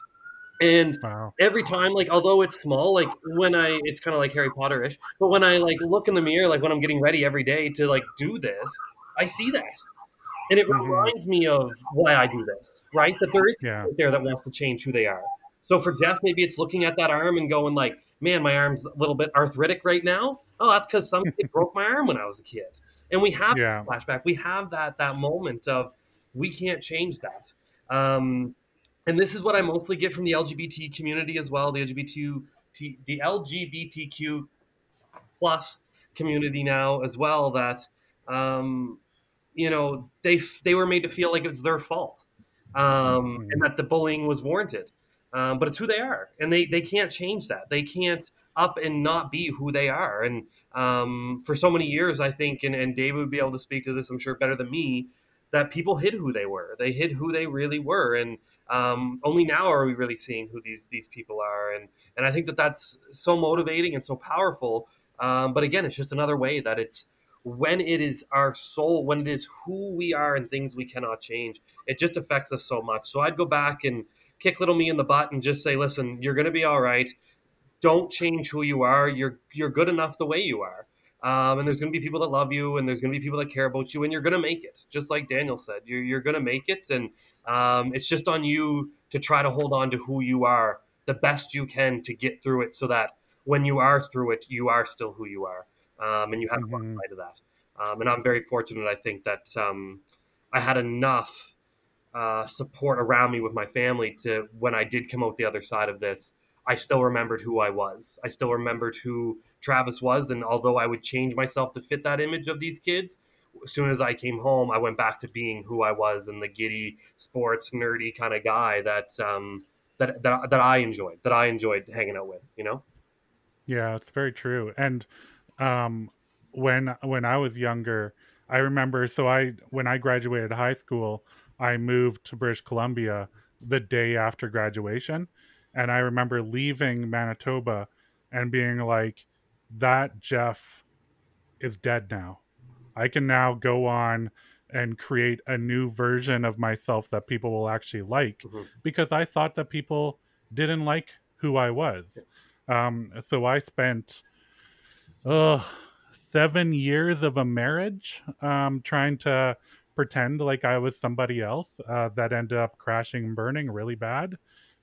And Wow. every time, like, although it's small, like when I, it's kind of like Harry Potter ish, but when I like look in the mirror, like when I'm getting ready every day to like do this, I see that. And it Mhm. reminds me of why I do this, right? That there is Yeah. out there that wants to change who they are. So for Jeff, maybe it's looking at that arm and going like, "Man, my arm's a little bit arthritic right now." Oh, that's because some kid broke my arm when I was a kid. And we have Yeah. that flashback. We have that that moment of we can't change that. Um, and this is what I mostly get from the LGBT community as well. The LGBT the LGBTQ plus community now as well. That um, you know they they were made to feel like it's their fault um, and that the bullying was warranted. Um, but it's who they are, and they they can't change that. They can't up and not be who they are. And um, for so many years, I think, and, and David would be able to speak to this, I'm sure, better than me, that people hid who they were. They hid who they really were, and um, only now are we really seeing who these these people are. And and I think that that's so motivating and so powerful. Um, but again, it's just another way that it's when it is our soul, when it is who we are and things we cannot change, it just affects us so much. So I'd go back and kick little me in the butt and just say, listen, you're going to be all right. Don't change who you are. You're you're good enough the way you are. Um, and there's going to be people that love you, and there's going to be people that care about you, and you're going to make it. Just like Daniel said, you're you're going to make it, and um, it's just on you to try to hold on to who you are the best you can to get through it, so that when you are through it, you are still who you are, um, and you haven't lost Mhm. sight of that. Um, and I'm very fortunate. I think that um, I had enough uh, support around me with my family to when I did come out the other side of this, I still remembered who I was. I still remembered who Travis was, and although I would change myself to fit that image of these kids, as soon as I came home, I went back to being who I was and the giddy, sports, nerdy kind of guy that um, that, that that I enjoyed, that I enjoyed hanging out with. You know. Yeah, it's very true. And um when when I was younger, I remember so I when I graduated high school, I moved to British Columbia the day after graduation, and I remember leaving Manitoba and being like that Jeff is dead now. I can now go on and create a new version of myself that people will actually like Mhm. because I thought that people didn't like who I was. Um, so I spent uh, seven years of a marriage um, trying to pretend like I was somebody else uh, that ended up crashing and burning really bad.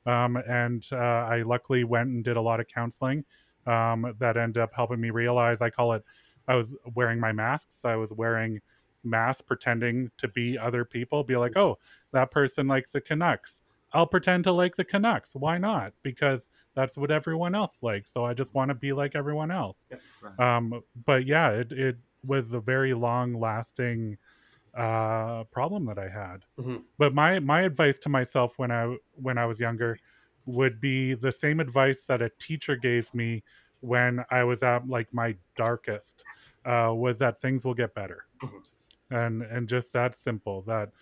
Um, and uh, I luckily went and did a lot of counseling um, that ended up helping me realize I call it, I was wearing my masks. I was wearing masks pretending to be other people, be like, oh, that person likes the Canucks. I'll pretend to like the Canucks. Why not? Because that's what everyone else likes. So I just want to be like everyone else. Right. Um, but yeah, it, it was a very long lasting uh, problem that I had. Mhm. But my my advice to myself when I when I was younger would be the same advice that a teacher gave me when I was at like my darkest uh, was that things will get better, Mhm. and and just that simple. That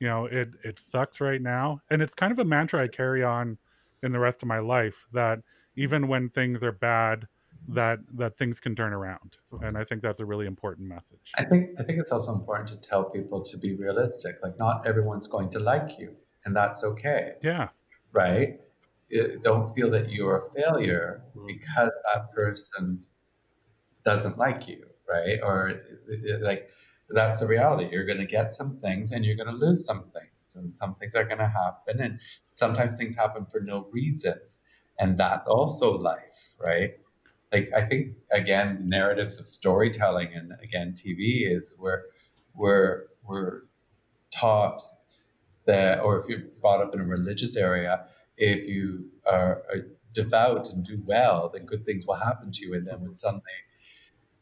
you know it it sucks right now, and it's kind of a mantra I carry on in the rest of my life. That even when things are bad, that that things can turn around, and I think that's a really important message. I think I think it's also important to tell people to be realistic. Like not everyone's going to like you, and that's okay, Yeah, right? It- don't feel that you're a failure because that person doesn't like you, right? Or like that's the reality. You're going to get some things and you're going to lose some things, and some things are going to happen, and sometimes things happen for no reason, and that's also life, right? Like I think again, narratives of storytelling and again TV is where we're we're taught that, or if you're brought up in a religious area, if you are, are devout and do well, then good things will happen to you. And then when suddenly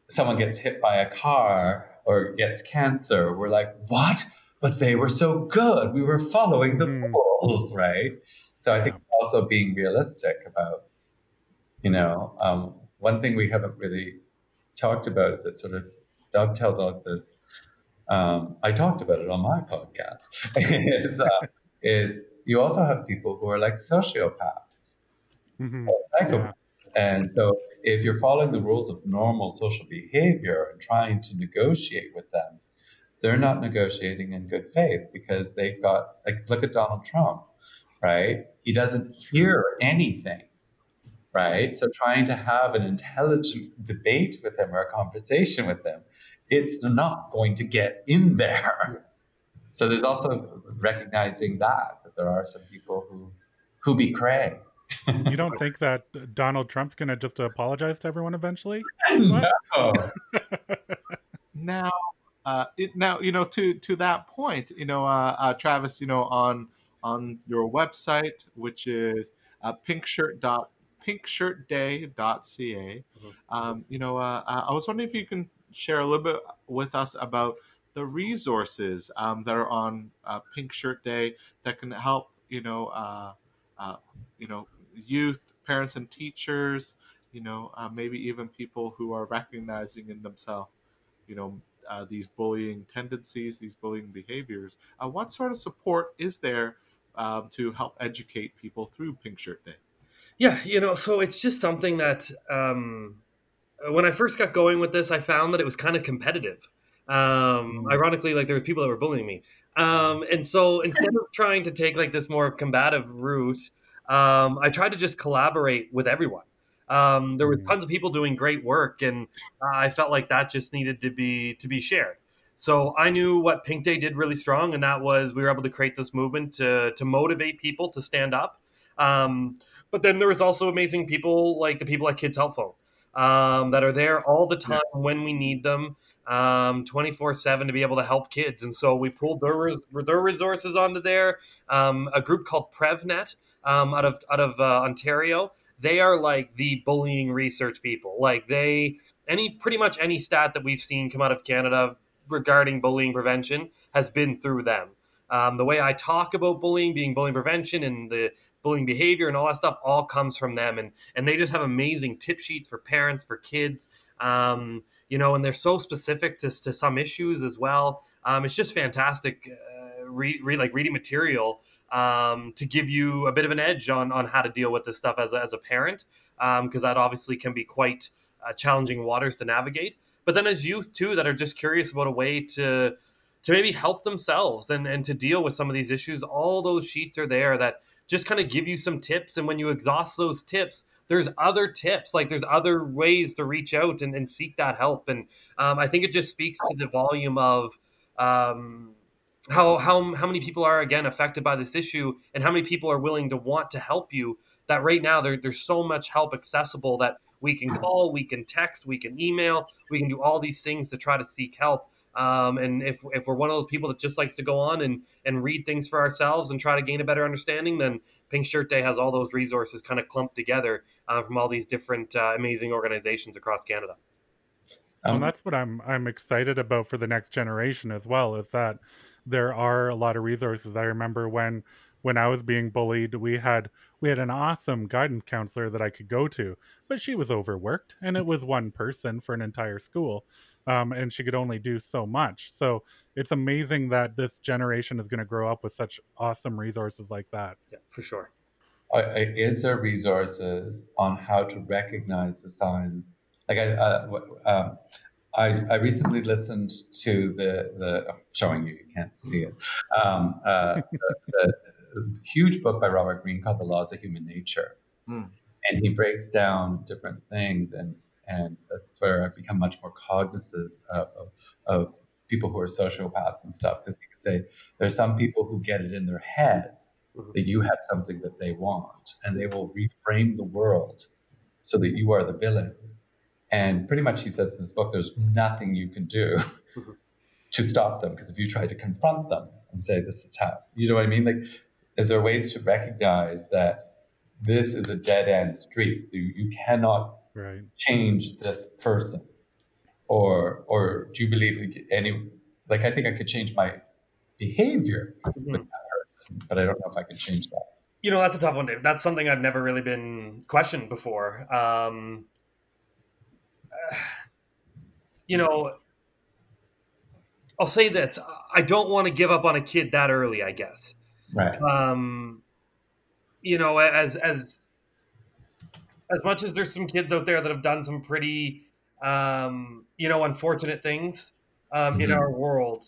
someone gets hit by a car or gets cancer, we're like, what? But they were so good. We were following the Mhm. rules, right? So I think also being realistic about, you know, um, one thing we haven't really talked about that sort of dovetails off this. Um, I talked about it on my podcast. is uh, is you also have people who are like sociopaths, Mhm. or psychopaths, and so if you're following the rules of normal social behavior and trying to negotiate with them, they're not negotiating in good faith because they've got like look at Donald Trump, right? He doesn't hear anything, right? So trying to have an intelligent debate with him or a conversation with him, it's not going to get in there. So there's also recognizing that that there are some people who who be cray. You don't think that Donald Trump's going to just apologize to everyone eventually? no. now uh it now you know to to that point you know uh, uh travis you know on on your website which is uh pinkshirt dot pinkshirtday.ca Mhm. um you know uh, uh, i was wondering if you can share a little bit with us about the resources um, that are on uh, pink shirt day that can help you know uh, uh, you know youth parents and teachers you know uh, maybe even people who are recognizing in themselves you know uh, these bullying tendencies, these bullying behaviors. Uh, what sort of support is there um, to help educate people through Pink Shirt Day? Yeah, you know, so it's just something that um, when I first got going with this, I found that it was kind of competitive. Um, ironically, like there was people that were bullying me, um, and so instead of trying to take like this more combative route, um, I tried to just collaborate with everyone. Um, there was Mm. tons of people doing great work, and I felt like that just needed to be to be shared. So I knew what Pink Day did really strong, and that was we were able to create this movement to to motivate people to stand up. Um, but then there was also amazing people like the people at Kids Help Phone um, that are there all the time when we need them, twenty four seven to be able to help kids. And so we pulled their res- their resources onto there. Um, a group called PrevNet um, out of out of uh, Ontario. They are like the bullying research people. Like they any pretty much any stat that we've seen come out of Canada regarding bullying prevention has been through them. Um, the way I talk about bullying, being bullying prevention, and the bullying behavior and all that stuff, all comes from them. And and they just have amazing tip sheets for parents, for kids. Um, you know, and they're so specific to, to some issues as well. Um, it's just fantastic, uh, read, like reading material um, to give you a bit of an edge on on how to deal with this stuff as a, as a parent, because that obviously can be quite uh, challenging waters to navigate. But then as youth too, that are just curious about a way to to maybe help themselves and and to deal with some of these issues, all those sheets are there that just kind of give you some tips. And when you exhaust those tips, there's other tips, like there's other ways to reach out and, and seek that help. And um, I think it just speaks to the volume of um, how how how many people are again affected by this issue and how many people are willing to want to help you that right now there, there's so much help accessible that we can call we can text we can email we can do all these things to try to seek help um, and if, if we're one of those people that just likes to go on and, and read things for ourselves and try to gain a better understanding, then Pink Shirt Day has all those resources kind of clumped together uh, from all these different uh, amazing organizations across Canada. Um, and that's what I'm I'm excited about for the next generation as well. Is that there are a lot of resources. I remember when when I was being bullied, we had we had an awesome guidance counselor that I could go to, but she was overworked, and it was one person for an entire school, um, and she could only do so much. So it's amazing that this generation is going to grow up with such awesome resources like that. Yeah, for sure. Is there resources on how to recognize the signs? Like I, uh, um, I, I, recently listened to the the I'm showing you, you can't see it. Um, uh, the, the, huge book by Robert Greene called The Laws of Human Nature. Mm. And he breaks down different things. And, and that's where I've become much more cognizant of, of, of people who are sociopaths and stuff. Because you could say there's some people who get it in their head mm-hmm. that you have something that they want, and they will reframe the world so that you are the villain. And pretty much, he says in this book, there's nothing you can do mm-hmm. to stop them. Because if you try to confront them and say, this is how, you know what I mean? Like, is there ways to recognize that this is a dead end street? You, you cannot right. change this person, or or do you believe any? Like I think I could change my behavior mm-hmm. with that person, but I don't know if I could change that. You know, that's a tough one, Dave. That's something I've never really been questioned before. Um, you know, I'll say this: I don't want to give up on a kid that early. I guess Right. Um, you know, as as as much as there's some kids out there that have done some pretty, um, you know, unfortunate things um, mm-hmm. in our world,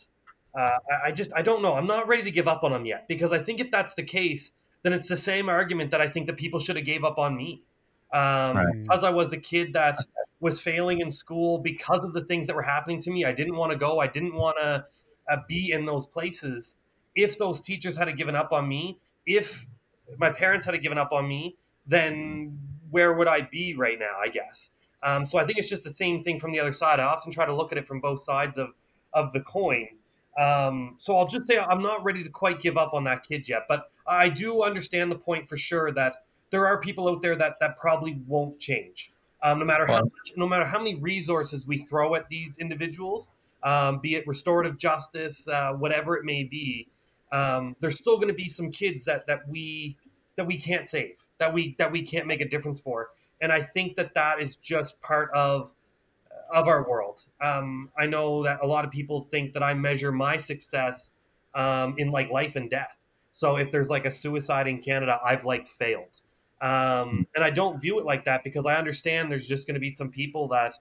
uh, I, I just I don't know. I'm not ready to give up on them yet because I think if that's the case, then it's the same argument that I think that people should have gave up on me. Um, right. Because I was a kid that was failing in school because of the things that were happening to me. I didn't want to go. I didn't want to uh, be in those places if those teachers had given up on me, if my parents had given up on me, then where would I be right now? I guess. Um, so I think it's just the same thing from the other side. I often try to look at it from both sides of of the coin. Um, so I'll just say I'm not ready to quite give up on that kid yet, but I do understand the point for sure that there are people out there that that probably won't change. Um, no matter how much, no matter how many resources we throw at these individuals, um, be it restorative justice, uh, whatever it may be, um, there's still going to be some kids that that we that we can't save, that we that we can't make a difference for, and I think that that is just part of of our world. Um, I know that a lot of people think that I measure my success um, in like life and death. So if there's like a suicide in Canada, I've like failed. Um, and I don't view it like that because I understand there's just going to be some people that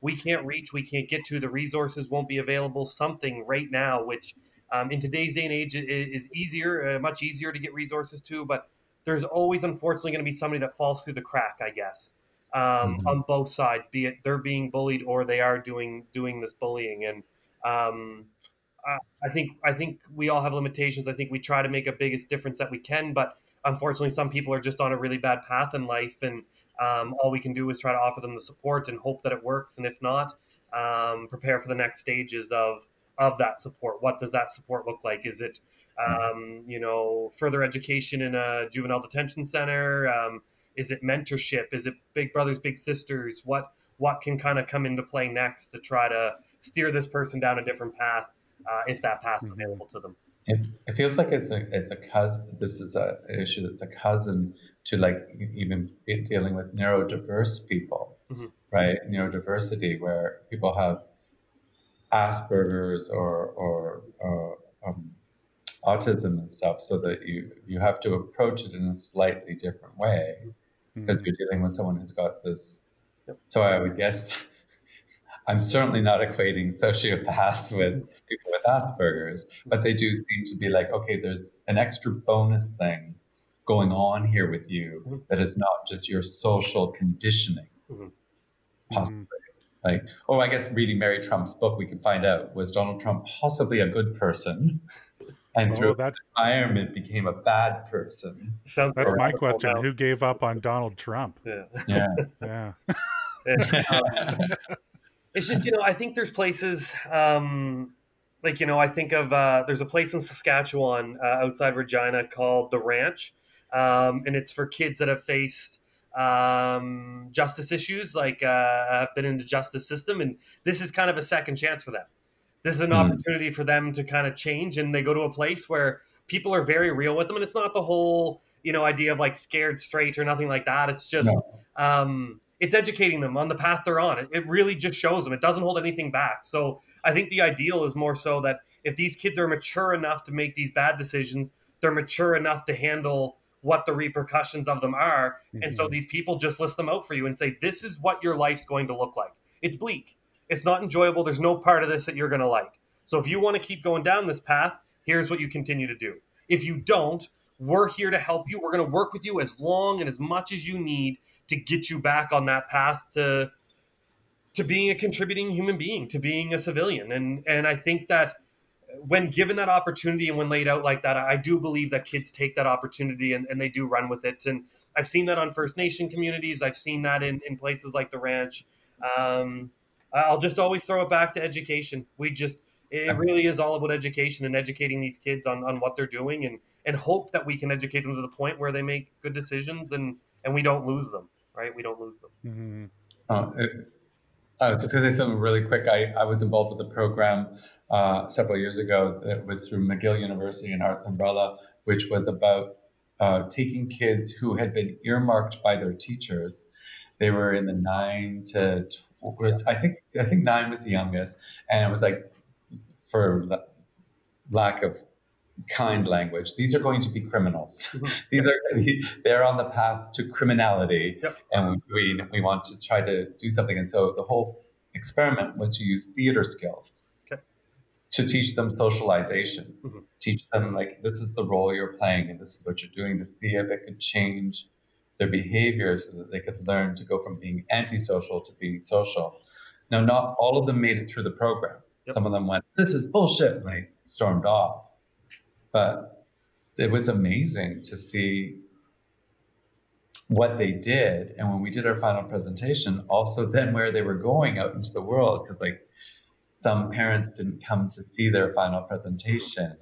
we can't reach, we can't get to, the resources won't be available, something right now, which um, in today's day and age, is easier, uh, much easier to get resources to, but there's always unfortunately going to be somebody that falls through the crack, I guess, um, mm-hmm. on both sides, be it they're being bullied or they are doing doing this bullying. And um, I, I think I think we all have limitations. I think we try to make a biggest difference that we can, but unfortunately, some people are just on a really bad path in life, and um, all we can do is try to offer them the support and hope that it works. And if not, um, prepare for the next stages of of that support. What does that support look like? Is it, um, you know, further education in a juvenile detention center? Um, is it mentorship? Is it big brothers, big sisters? What what can kind of come into play next to try to steer this person down a different path uh, if that path is mm-hmm. available to them? It, it feels like it's a it's a cousin. This is a an issue that's a cousin to like even dealing with neurodiverse people, mm-hmm. right? Neurodiversity, where people have Asperger's or or, or um, autism and stuff, so that you you have to approach it in a slightly different way because mm-hmm. you're dealing with someone who's got this. So I would guess. I'm certainly not equating sociopaths with people with Asperger's, but they do seem to be like, okay, there's an extra bonus thing going on here with you mm-hmm. that is not just your social conditioning, mm-hmm. possibly. Like, oh, I guess reading Mary Trump's book, we can find out was Donald Trump possibly a good person and Oh, through that's environment became a bad person. So that's my question. now. Who gave up on Donald Trump? Yeah. Yeah. Yeah. it's just you know i think there's places um like you know i think of uh there's a place in saskatchewan uh, outside regina called the ranch um and it's for kids that have faced um justice issues like uh have been in the justice system and this is kind of a second chance for them this is an Hmm. opportunity for them to kind of change and they go to a place where people are very real with them and it's not the whole you know idea of like scared straight or nothing like that it's just No. um, it's educating them on the path they're on. It, it really just shows them. It doesn't hold anything back. So I think the ideal is more so that if these kids are mature enough to make these bad decisions, they're mature enough to handle what the repercussions of them are. And so Mhm. these people just list them out for you and say, this is what your life's going to look like. It's bleak. It's not enjoyable. There's no part of this that you're going to like. So if you want to keep going down this path, here's what you continue to do. If you don't, we're here to help you. We're going to work with you as long and as much as you need to get you back on that path to to being a contributing human being, to being a civilian. And and I think that when given that opportunity and when laid out like that, I do believe that kids take that opportunity and, and they do run with it. And I've seen that on First Nation communities. I've seen that in, in places like the ranch. Um, I'll just always throw it back to education. We just it really is all about education and educating these kids on, on what they're doing and, and hope that we can educate them to the point where they make good decisions and, and we don't lose them, right? We don't lose them. Mhm. Uh, it- I was just going to say something really quick. I, I was involved with a program uh, several years ago that was through McGill University and Arts Umbrella, which was about uh, taking kids who had been earmarked by their teachers. They were in the nine to tw- was I think I think nine was the youngest, and it was like for la- lack of kind language, these are going to be criminals. These are they're on the path to criminality Yep. and we we want to try to do something. And so the whole experiment was to use theater skills Okay. to teach them socialization, Mhm. teach them like this is the role you're playing and this is what you're doing to see if it could change their behavior so that they could learn to go from being antisocial to being social. Now, not all of them made it through the program. Yep. Some of them went, "This is bullshit," and they stormed off. But it was amazing to see what they did and when we did our final presentation also then where they were going out into the world because like some parents didn't come to see their final presentation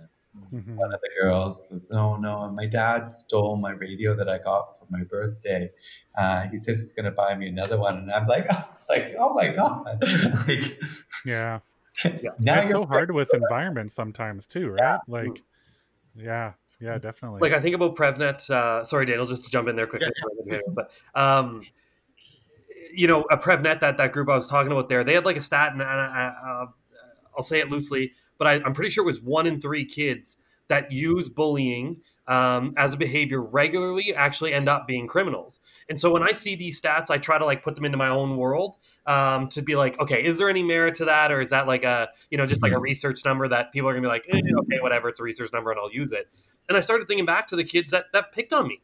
Mhm. one of the girls says oh no my dad stole my radio that i got for my birthday uh, he says he's going to buy me another one and i'm like oh, like oh my god like, Yeah. now it's so hard with environment sometimes too, right? Like, yeah, yeah, definitely. Like I think about PrevNet. Uh, sorry, Daniel, just to jump in there quickly. But um, you know, a PrevNet that that group I was talking about there, they had like a stat, and, and I, uh, I'll say it loosely, but I, I'm pretty sure it was one in three kids that use bullying um, as a behavior regularly actually end up being criminals. And so when I see these stats, I try to like put them into my own world um, to be like, okay, is there any merit to that, or is that like a you know just like a research number that people are gonna be like, eh, okay, whatever, it's a research number, and I'll use it. And I started thinking back to the kids that that picked on me.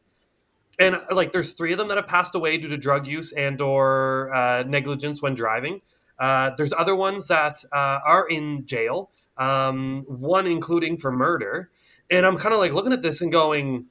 And uh, like, there's three of them that have passed away due to drug use and or uh, negligence when driving. Uh, there's other ones that uh, are in jail. Um, one including for murder. And I'm kind of like looking at this and going,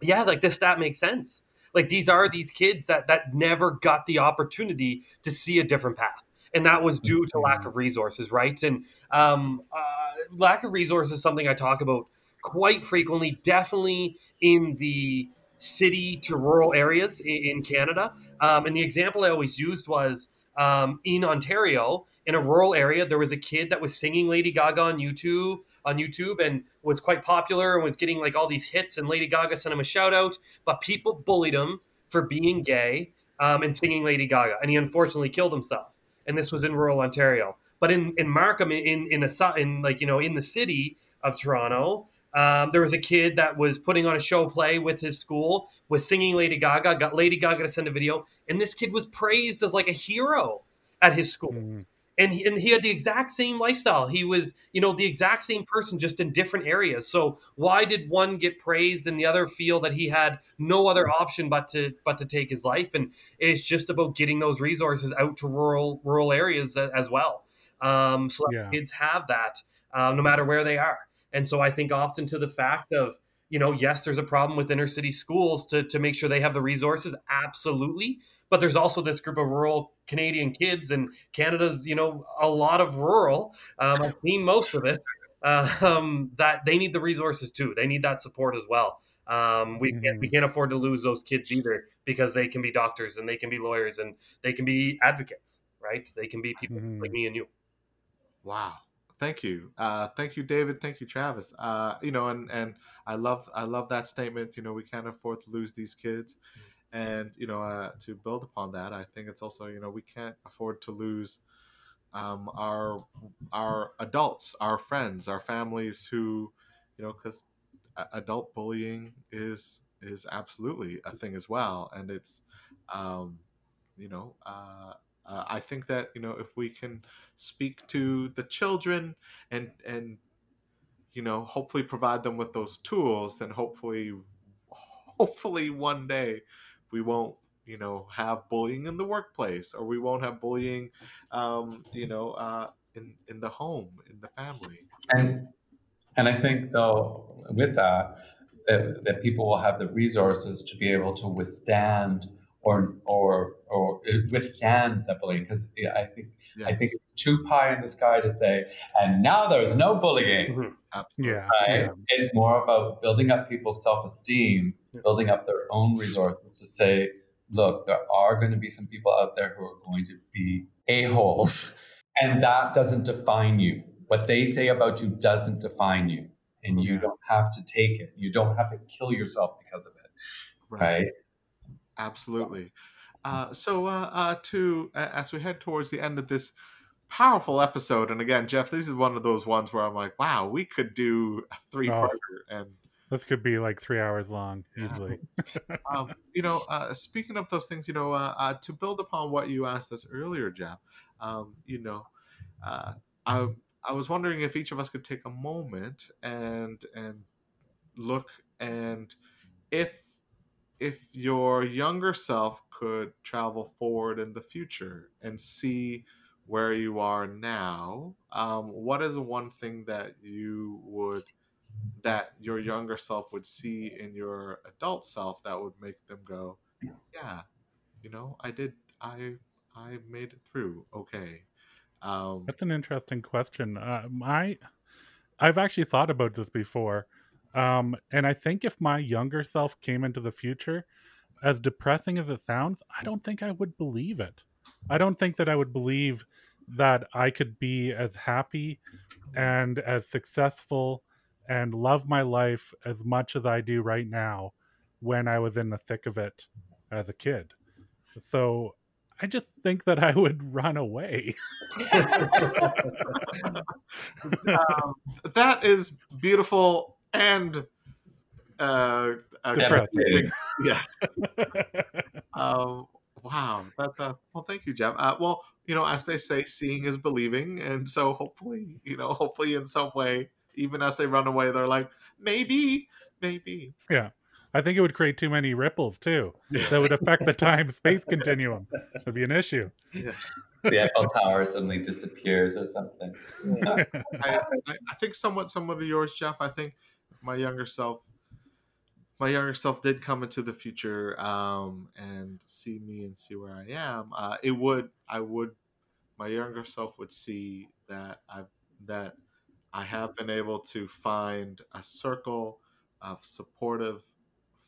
yeah, like this stat makes sense. Like these are these kids that that never got the opportunity to see a different path, and that was due to lack of resources, right? And um, uh, lack of resources is something I talk about quite frequently, definitely in the city to rural areas in, in Canada. Um, and the example I always used was um, in Ontario, in a rural area, there was a kid that was singing Lady Gaga on YouTube on YouTube and was quite popular and was getting like all these hits. And Lady Gaga sent him a shout out, but people bullied him for being gay um, and singing Lady Gaga, and he unfortunately killed himself. And this was in rural Ontario. But in in Markham, in in a in like you know in the city of Toronto, um, there was a kid that was putting on a show play with his school, was singing Lady Gaga, got Lady Gaga to send a video, and this kid was praised as like a hero at his school Mhm. and he, and he had the exact same lifestyle. He was, you know, the exact same person, just in different areas. So why did one get praised and the other feel that he had no other option but to but to take his life? And it's just about getting those resources out to rural rural areas as well, um, so Yeah. kids have that uh, no matter where they are. And so I think often to the fact of, you know, yes, there's a problem with inner city schools to, to make sure they have the resources. Absolutely. But there's also this group of rural Canadian kids, and Canada's, you know, a lot of rural. Um, I've seen most of it. Um, that they need the resources too. They need that support as well. Um, we can't we can't afford to lose those kids either because they can be doctors and they can be lawyers and they can be advocates, right? They can be people Mhm. like me and you. Wow. Thank you. Uh, thank you, David. Thank you, Travis. Uh, you know, and, and I love I love that statement. You know, we can't afford to lose these kids. And, you know, uh, to build upon that, I think it's also, you know, we can't afford to lose um, our our adults, our friends, our families who, you know, because adult bullying is is absolutely a thing as well, and it's, um, you know, uh, uh, I think that you know if we can speak to the children and and you know hopefully provide them with those tools, then hopefully, hopefully one day we won't you know have bullying in the workplace or we won't have bullying um, you know uh, in in the home in the family. And and I think though with that that, that people will have the resources to be able to withstand or or or withstand the bullying because I think yes. I think it's too pie in the sky to say and now there's no bullying mm-hmm. absolutely Yeah. right yeah. it's more about building up people's self-esteem Yeah. building up their own resources to say look there are going to be some people out there who are going to be a-holes and that doesn't define you what they say about you doesn't define you and you Yeah. don't have to take it you don't have to kill yourself because of it right Absolutely. Uh, so, uh, uh, to uh, as we head towards the end of this powerful episode, and again, Jeff, this is one of those ones where I'm like, wow, we could do a three-parter, and This could be like three hours long easily. um, you know, uh, speaking of those things, you know, uh, uh, to build upon what you asked us earlier, Jeff, um, you know, uh, I I was wondering if each of us could take a moment and and look and if if your younger self could travel forward in the future and see where you are now, um, what is one thing that you would that your younger self would see in your adult self that would make them go, yeah, you know, I did, I I made it through, okay. Um, That's an interesting question. Uh, my, I've actually thought about this before, um, and I think if my younger self came into the future, as depressing as it sounds, I don't think I would believe it. I don't think that I would believe that I could be as happy and as successful and love my life as much as I do right now when I was in the thick of it as a kid. So I just think that I would run away. um, that is beautiful and uh, uh, yeah. Um, wow. That's uh, well. Thank you, Jeff. Uh, well, you know, as they say, seeing is believing, and so hopefully, you know, hopefully in some way, even as they run away, they're like, maybe, maybe. Yeah. I think it would create too many ripples too. That would affect the time space continuum. It would be an issue. Yeah. the Eiffel Tower suddenly disappears or something. I, I, I think somewhat somewhat of yours, Jeff. I think my younger self, my younger self did come into the future um, and see me and see where I am. Uh, it would, I would, my younger self would see that I that I have been able to find a circle of supportive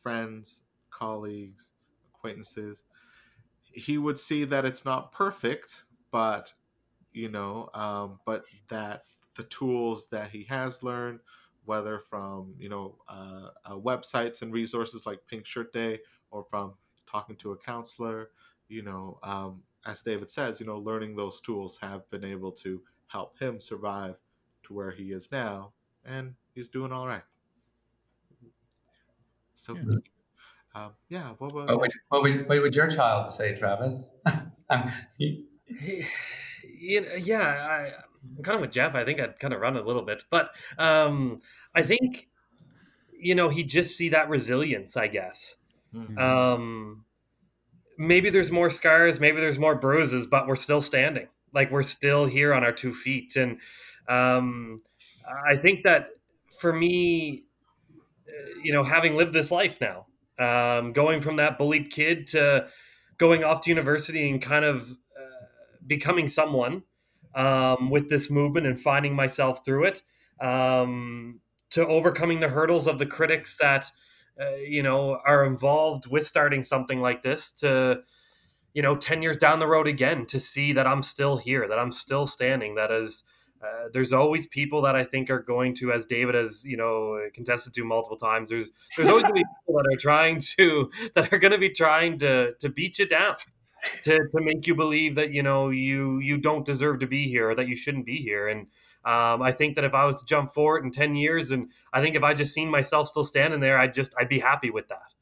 friends, colleagues, acquaintances. He would see that it's not perfect, but you know, um, but that the tools that he has learned, whether from you know uh, uh, websites and resources like Pink Shirt Day, or from talking to a counselor, you know, um, as David says, you know, learning those tools have been able to help him survive to where he is now, and he's doing all right. So, Yeah. um, yeah. What, what, What would, what, would, what would your child say, Travis? um, he- you know, yeah, I, I'm kind of with Jeff. I think I'd kind of run a little bit, but um, I think you know he'd just see that resilience. I guess Mhm. um, maybe there's more scars, maybe there's more bruises, but we're still standing. Like we're still here on our two feet, and um, I think that for me, uh, you know, having lived this life now, um, going from that bullied kid to going off to university and kind of uh, becoming someone um, with this movement and finding myself through it, um, to overcoming the hurdles of the critics that uh, you know are involved with starting something like this to you know 10 years down the road again to see that i'm still here that i'm still standing that is uh, there's always people that I think are going to, as David has you know contested to multiple times. There's there's always going to be people that are trying to that are going to be trying to to beat you down, to to make you believe that you know you you don't deserve to be here or that you shouldn't be here. And um, I think that if I was to jump forward in ten years, and I think if I just seen myself still standing there, I'd just I'd be happy with that.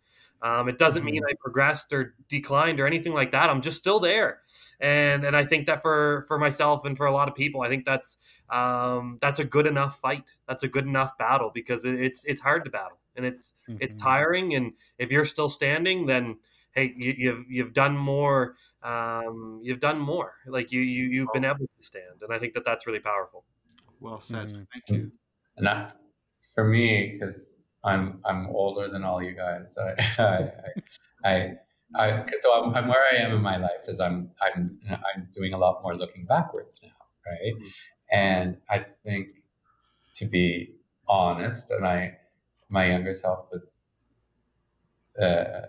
Um, it doesn't mean mm-hmm. I progressed or declined or anything like that. I'm just still there and and I think that for for myself and for a lot of people, I think that's um, that's a good enough fight. That's a good enough battle because it's it's hard to battle and it's mm-hmm. it's tiring. And if you're still standing, then hey, you, you've you've done more. Um, you've done more. Like you you you've been able to stand, and I think that that's really powerful. Well said. Mm-hmm. Thank you. And that for me because I'm I'm older than all you guys. I I, I I, so I'm, I'm, where I am in my life is I'm I'm I'm doing a lot more looking backwards now, right? Mm-hmm. And I think to be honest, and I my younger self was uh,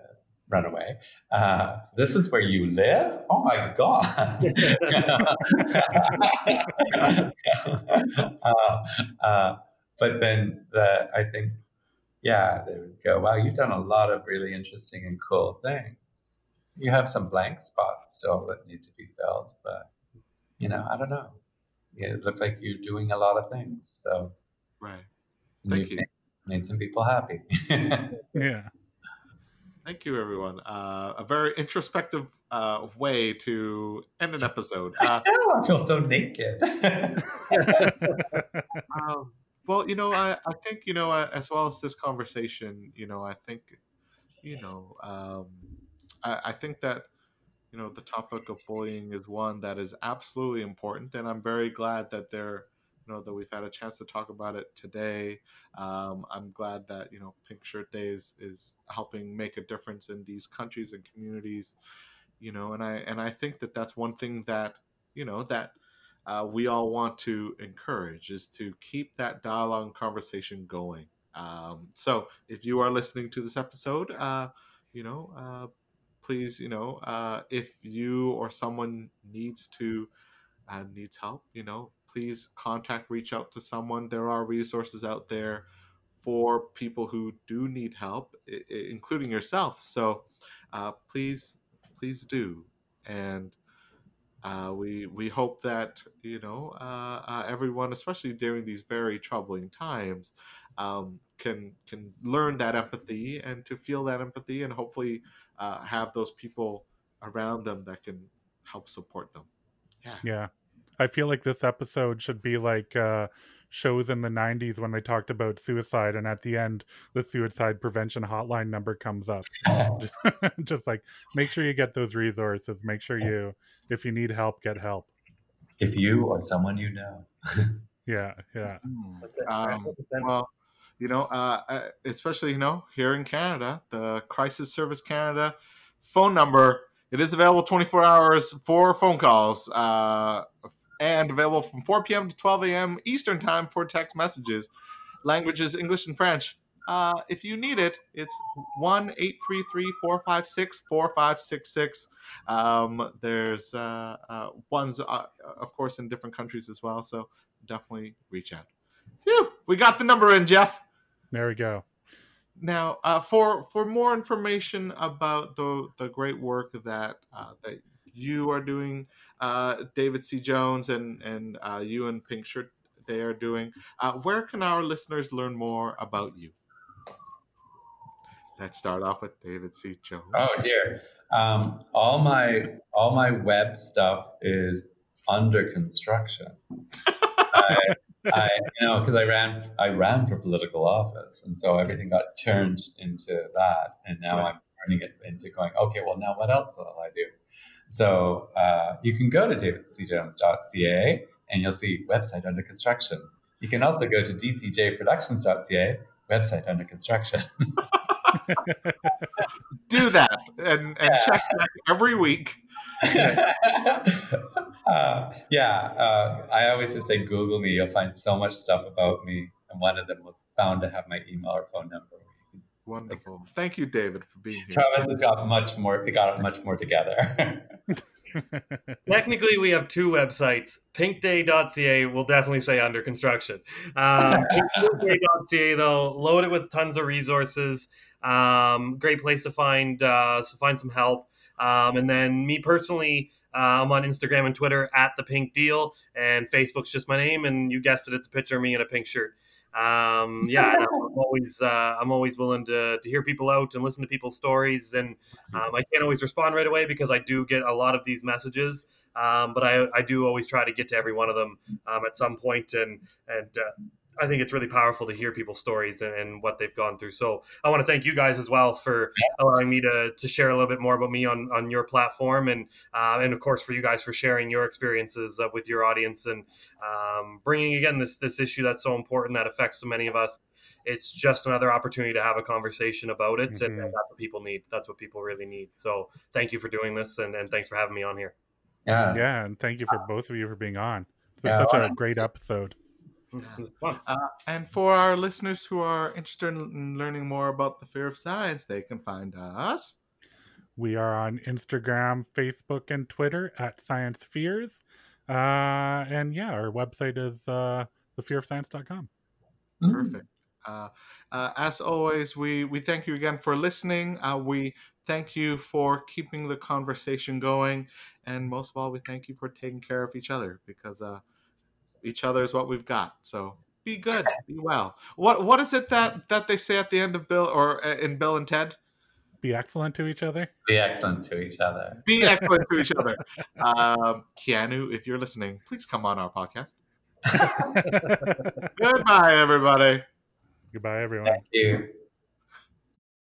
run away. Uh, this is where you live? Oh my god! uh, uh, but then the I think yeah, they would go, wow, you've done a lot of really interesting and cool things you have some blank spots still that need to be filled, but you know, I don't know. It looks like you're doing a lot of things. So, right. Thank you. Made, made some people happy. yeah. Thank you, everyone. Uh, a very introspective uh, way to end an episode. Uh, I feel so naked. um, well, you know, I, I think, you know, as well as this conversation, you know, I think, you know, um, I, I think that you know the topic of bullying is one that is absolutely important, and I'm very glad that there you know that we've had a chance to talk about it today. Um, I'm glad that you know Pink Shirt Day is, is helping make a difference in these countries and communities. You know, and I and I think that that's one thing that you know that uh, we all want to encourage is to keep that dialogue and conversation going. Um, so if you are listening to this episode, uh, you know, uh, please, you know, uh, if you or someone needs to needs help, you know, please contact, reach out to someone. There are resources out there for people who do need help, I- including yourself. So uh, please, please do. And uh, we we hope that you know uh, uh, everyone, especially during these very troubling times, um, can can learn that empathy and to feel that empathy, and hopefully uh, have those people around them that can help support them. Yeah. Yeah. I feel like this episode should be like uh, shows in the 90s when they talked about suicide, and at the end, the suicide prevention hotline number comes up. Just like make sure you get those resources. Make sure you, if you need help, get help. If you or someone you know. yeah, yeah. Hmm. Um, well, you know, uh, uh, especially you know here in Canada, the Crisis Service Canada phone number it is available 24 hours for phone calls uh, and available from 4 p.m. to 12 a.m. Eastern time for text messages. Languages English and French. Uh, if you need it, it's 1 833 456 4566. Um, there's uh, uh, ones, uh, of course, in different countries as well. So definitely reach out. Phew, we got the number in, Jeff. There we go. Now, uh, for for more information about the the great work that uh, that you are doing, uh, David C. Jones and and uh, you and Pink Shirt Day are doing, uh, where can our listeners learn more about you? Let's start off with David C. Jones. Oh dear, um, all my all my web stuff is under construction. I, I, you know, because I ran, I ran for political office, and so everything got turned into that, and now right. I'm turning it into going, okay, well, now what else will I do? So uh, you can go to davidcjones.ca, and you'll see website under construction. You can also go to dcjproductions.ca, website under construction. Do that and, and Yeah. check back every week. uh, yeah, uh, I always just say Google me. You'll find so much stuff about me, and one of them will bound to have my email or phone number. Wonderful. Thank you, David, for being here. Travis has got much more. He got much more together. Technically, we have two websites. Pinkday.ca will definitely say under construction. Um, pinkday.ca, though, load it with tons of resources. Um, great place to find uh, to find some help. Um, and then me personally, uh, I'm on Instagram and Twitter at the Pink Deal, and Facebook's just my name. And you guessed it, it's a picture of me in a pink shirt. Um, yeah, I'm always uh, I'm always willing to to hear people out and listen to people's stories. And um, I can't always respond right away because I do get a lot of these messages. Um, but I, I do always try to get to every one of them um, at some point, and and uh, I think it's really powerful to hear people's stories and, and what they've gone through. So I want to thank you guys as well for allowing me to to share a little bit more about me on on your platform, and uh, and of course for you guys for sharing your experiences uh, with your audience and um, bringing again this this issue that's so important that affects so many of us. It's just another opportunity to have a conversation about it, and Mhm. that's what people need. That's what people really need. So thank you for doing this, and, and thanks for having me on here. yeah. yeah, and thank you for both of you for being on. It's been Yeah, such a great episode. This is fun. Uh, and for our listeners who are interested in learning more about the fear of science, they can find us. We are on Instagram, Facebook, and Twitter at Science Fears. Uh, and yeah, our website is uh, thefearofscience.com. Mm. Perfect. Uh, uh, as always, we, we thank you again for listening. Uh, we thank you for keeping the conversation going. And most of all, we thank you for taking care of each other because uh, each other is what we've got. So be good, be well. What What is it that, that they say at the end of Bill or uh, in Bill and Ted? Be excellent to each other. Be excellent to each other. Be excellent to each other. Um, Keanu, if you're listening, please come on our podcast. Goodbye, everybody. Goodbye, everyone. Thank you.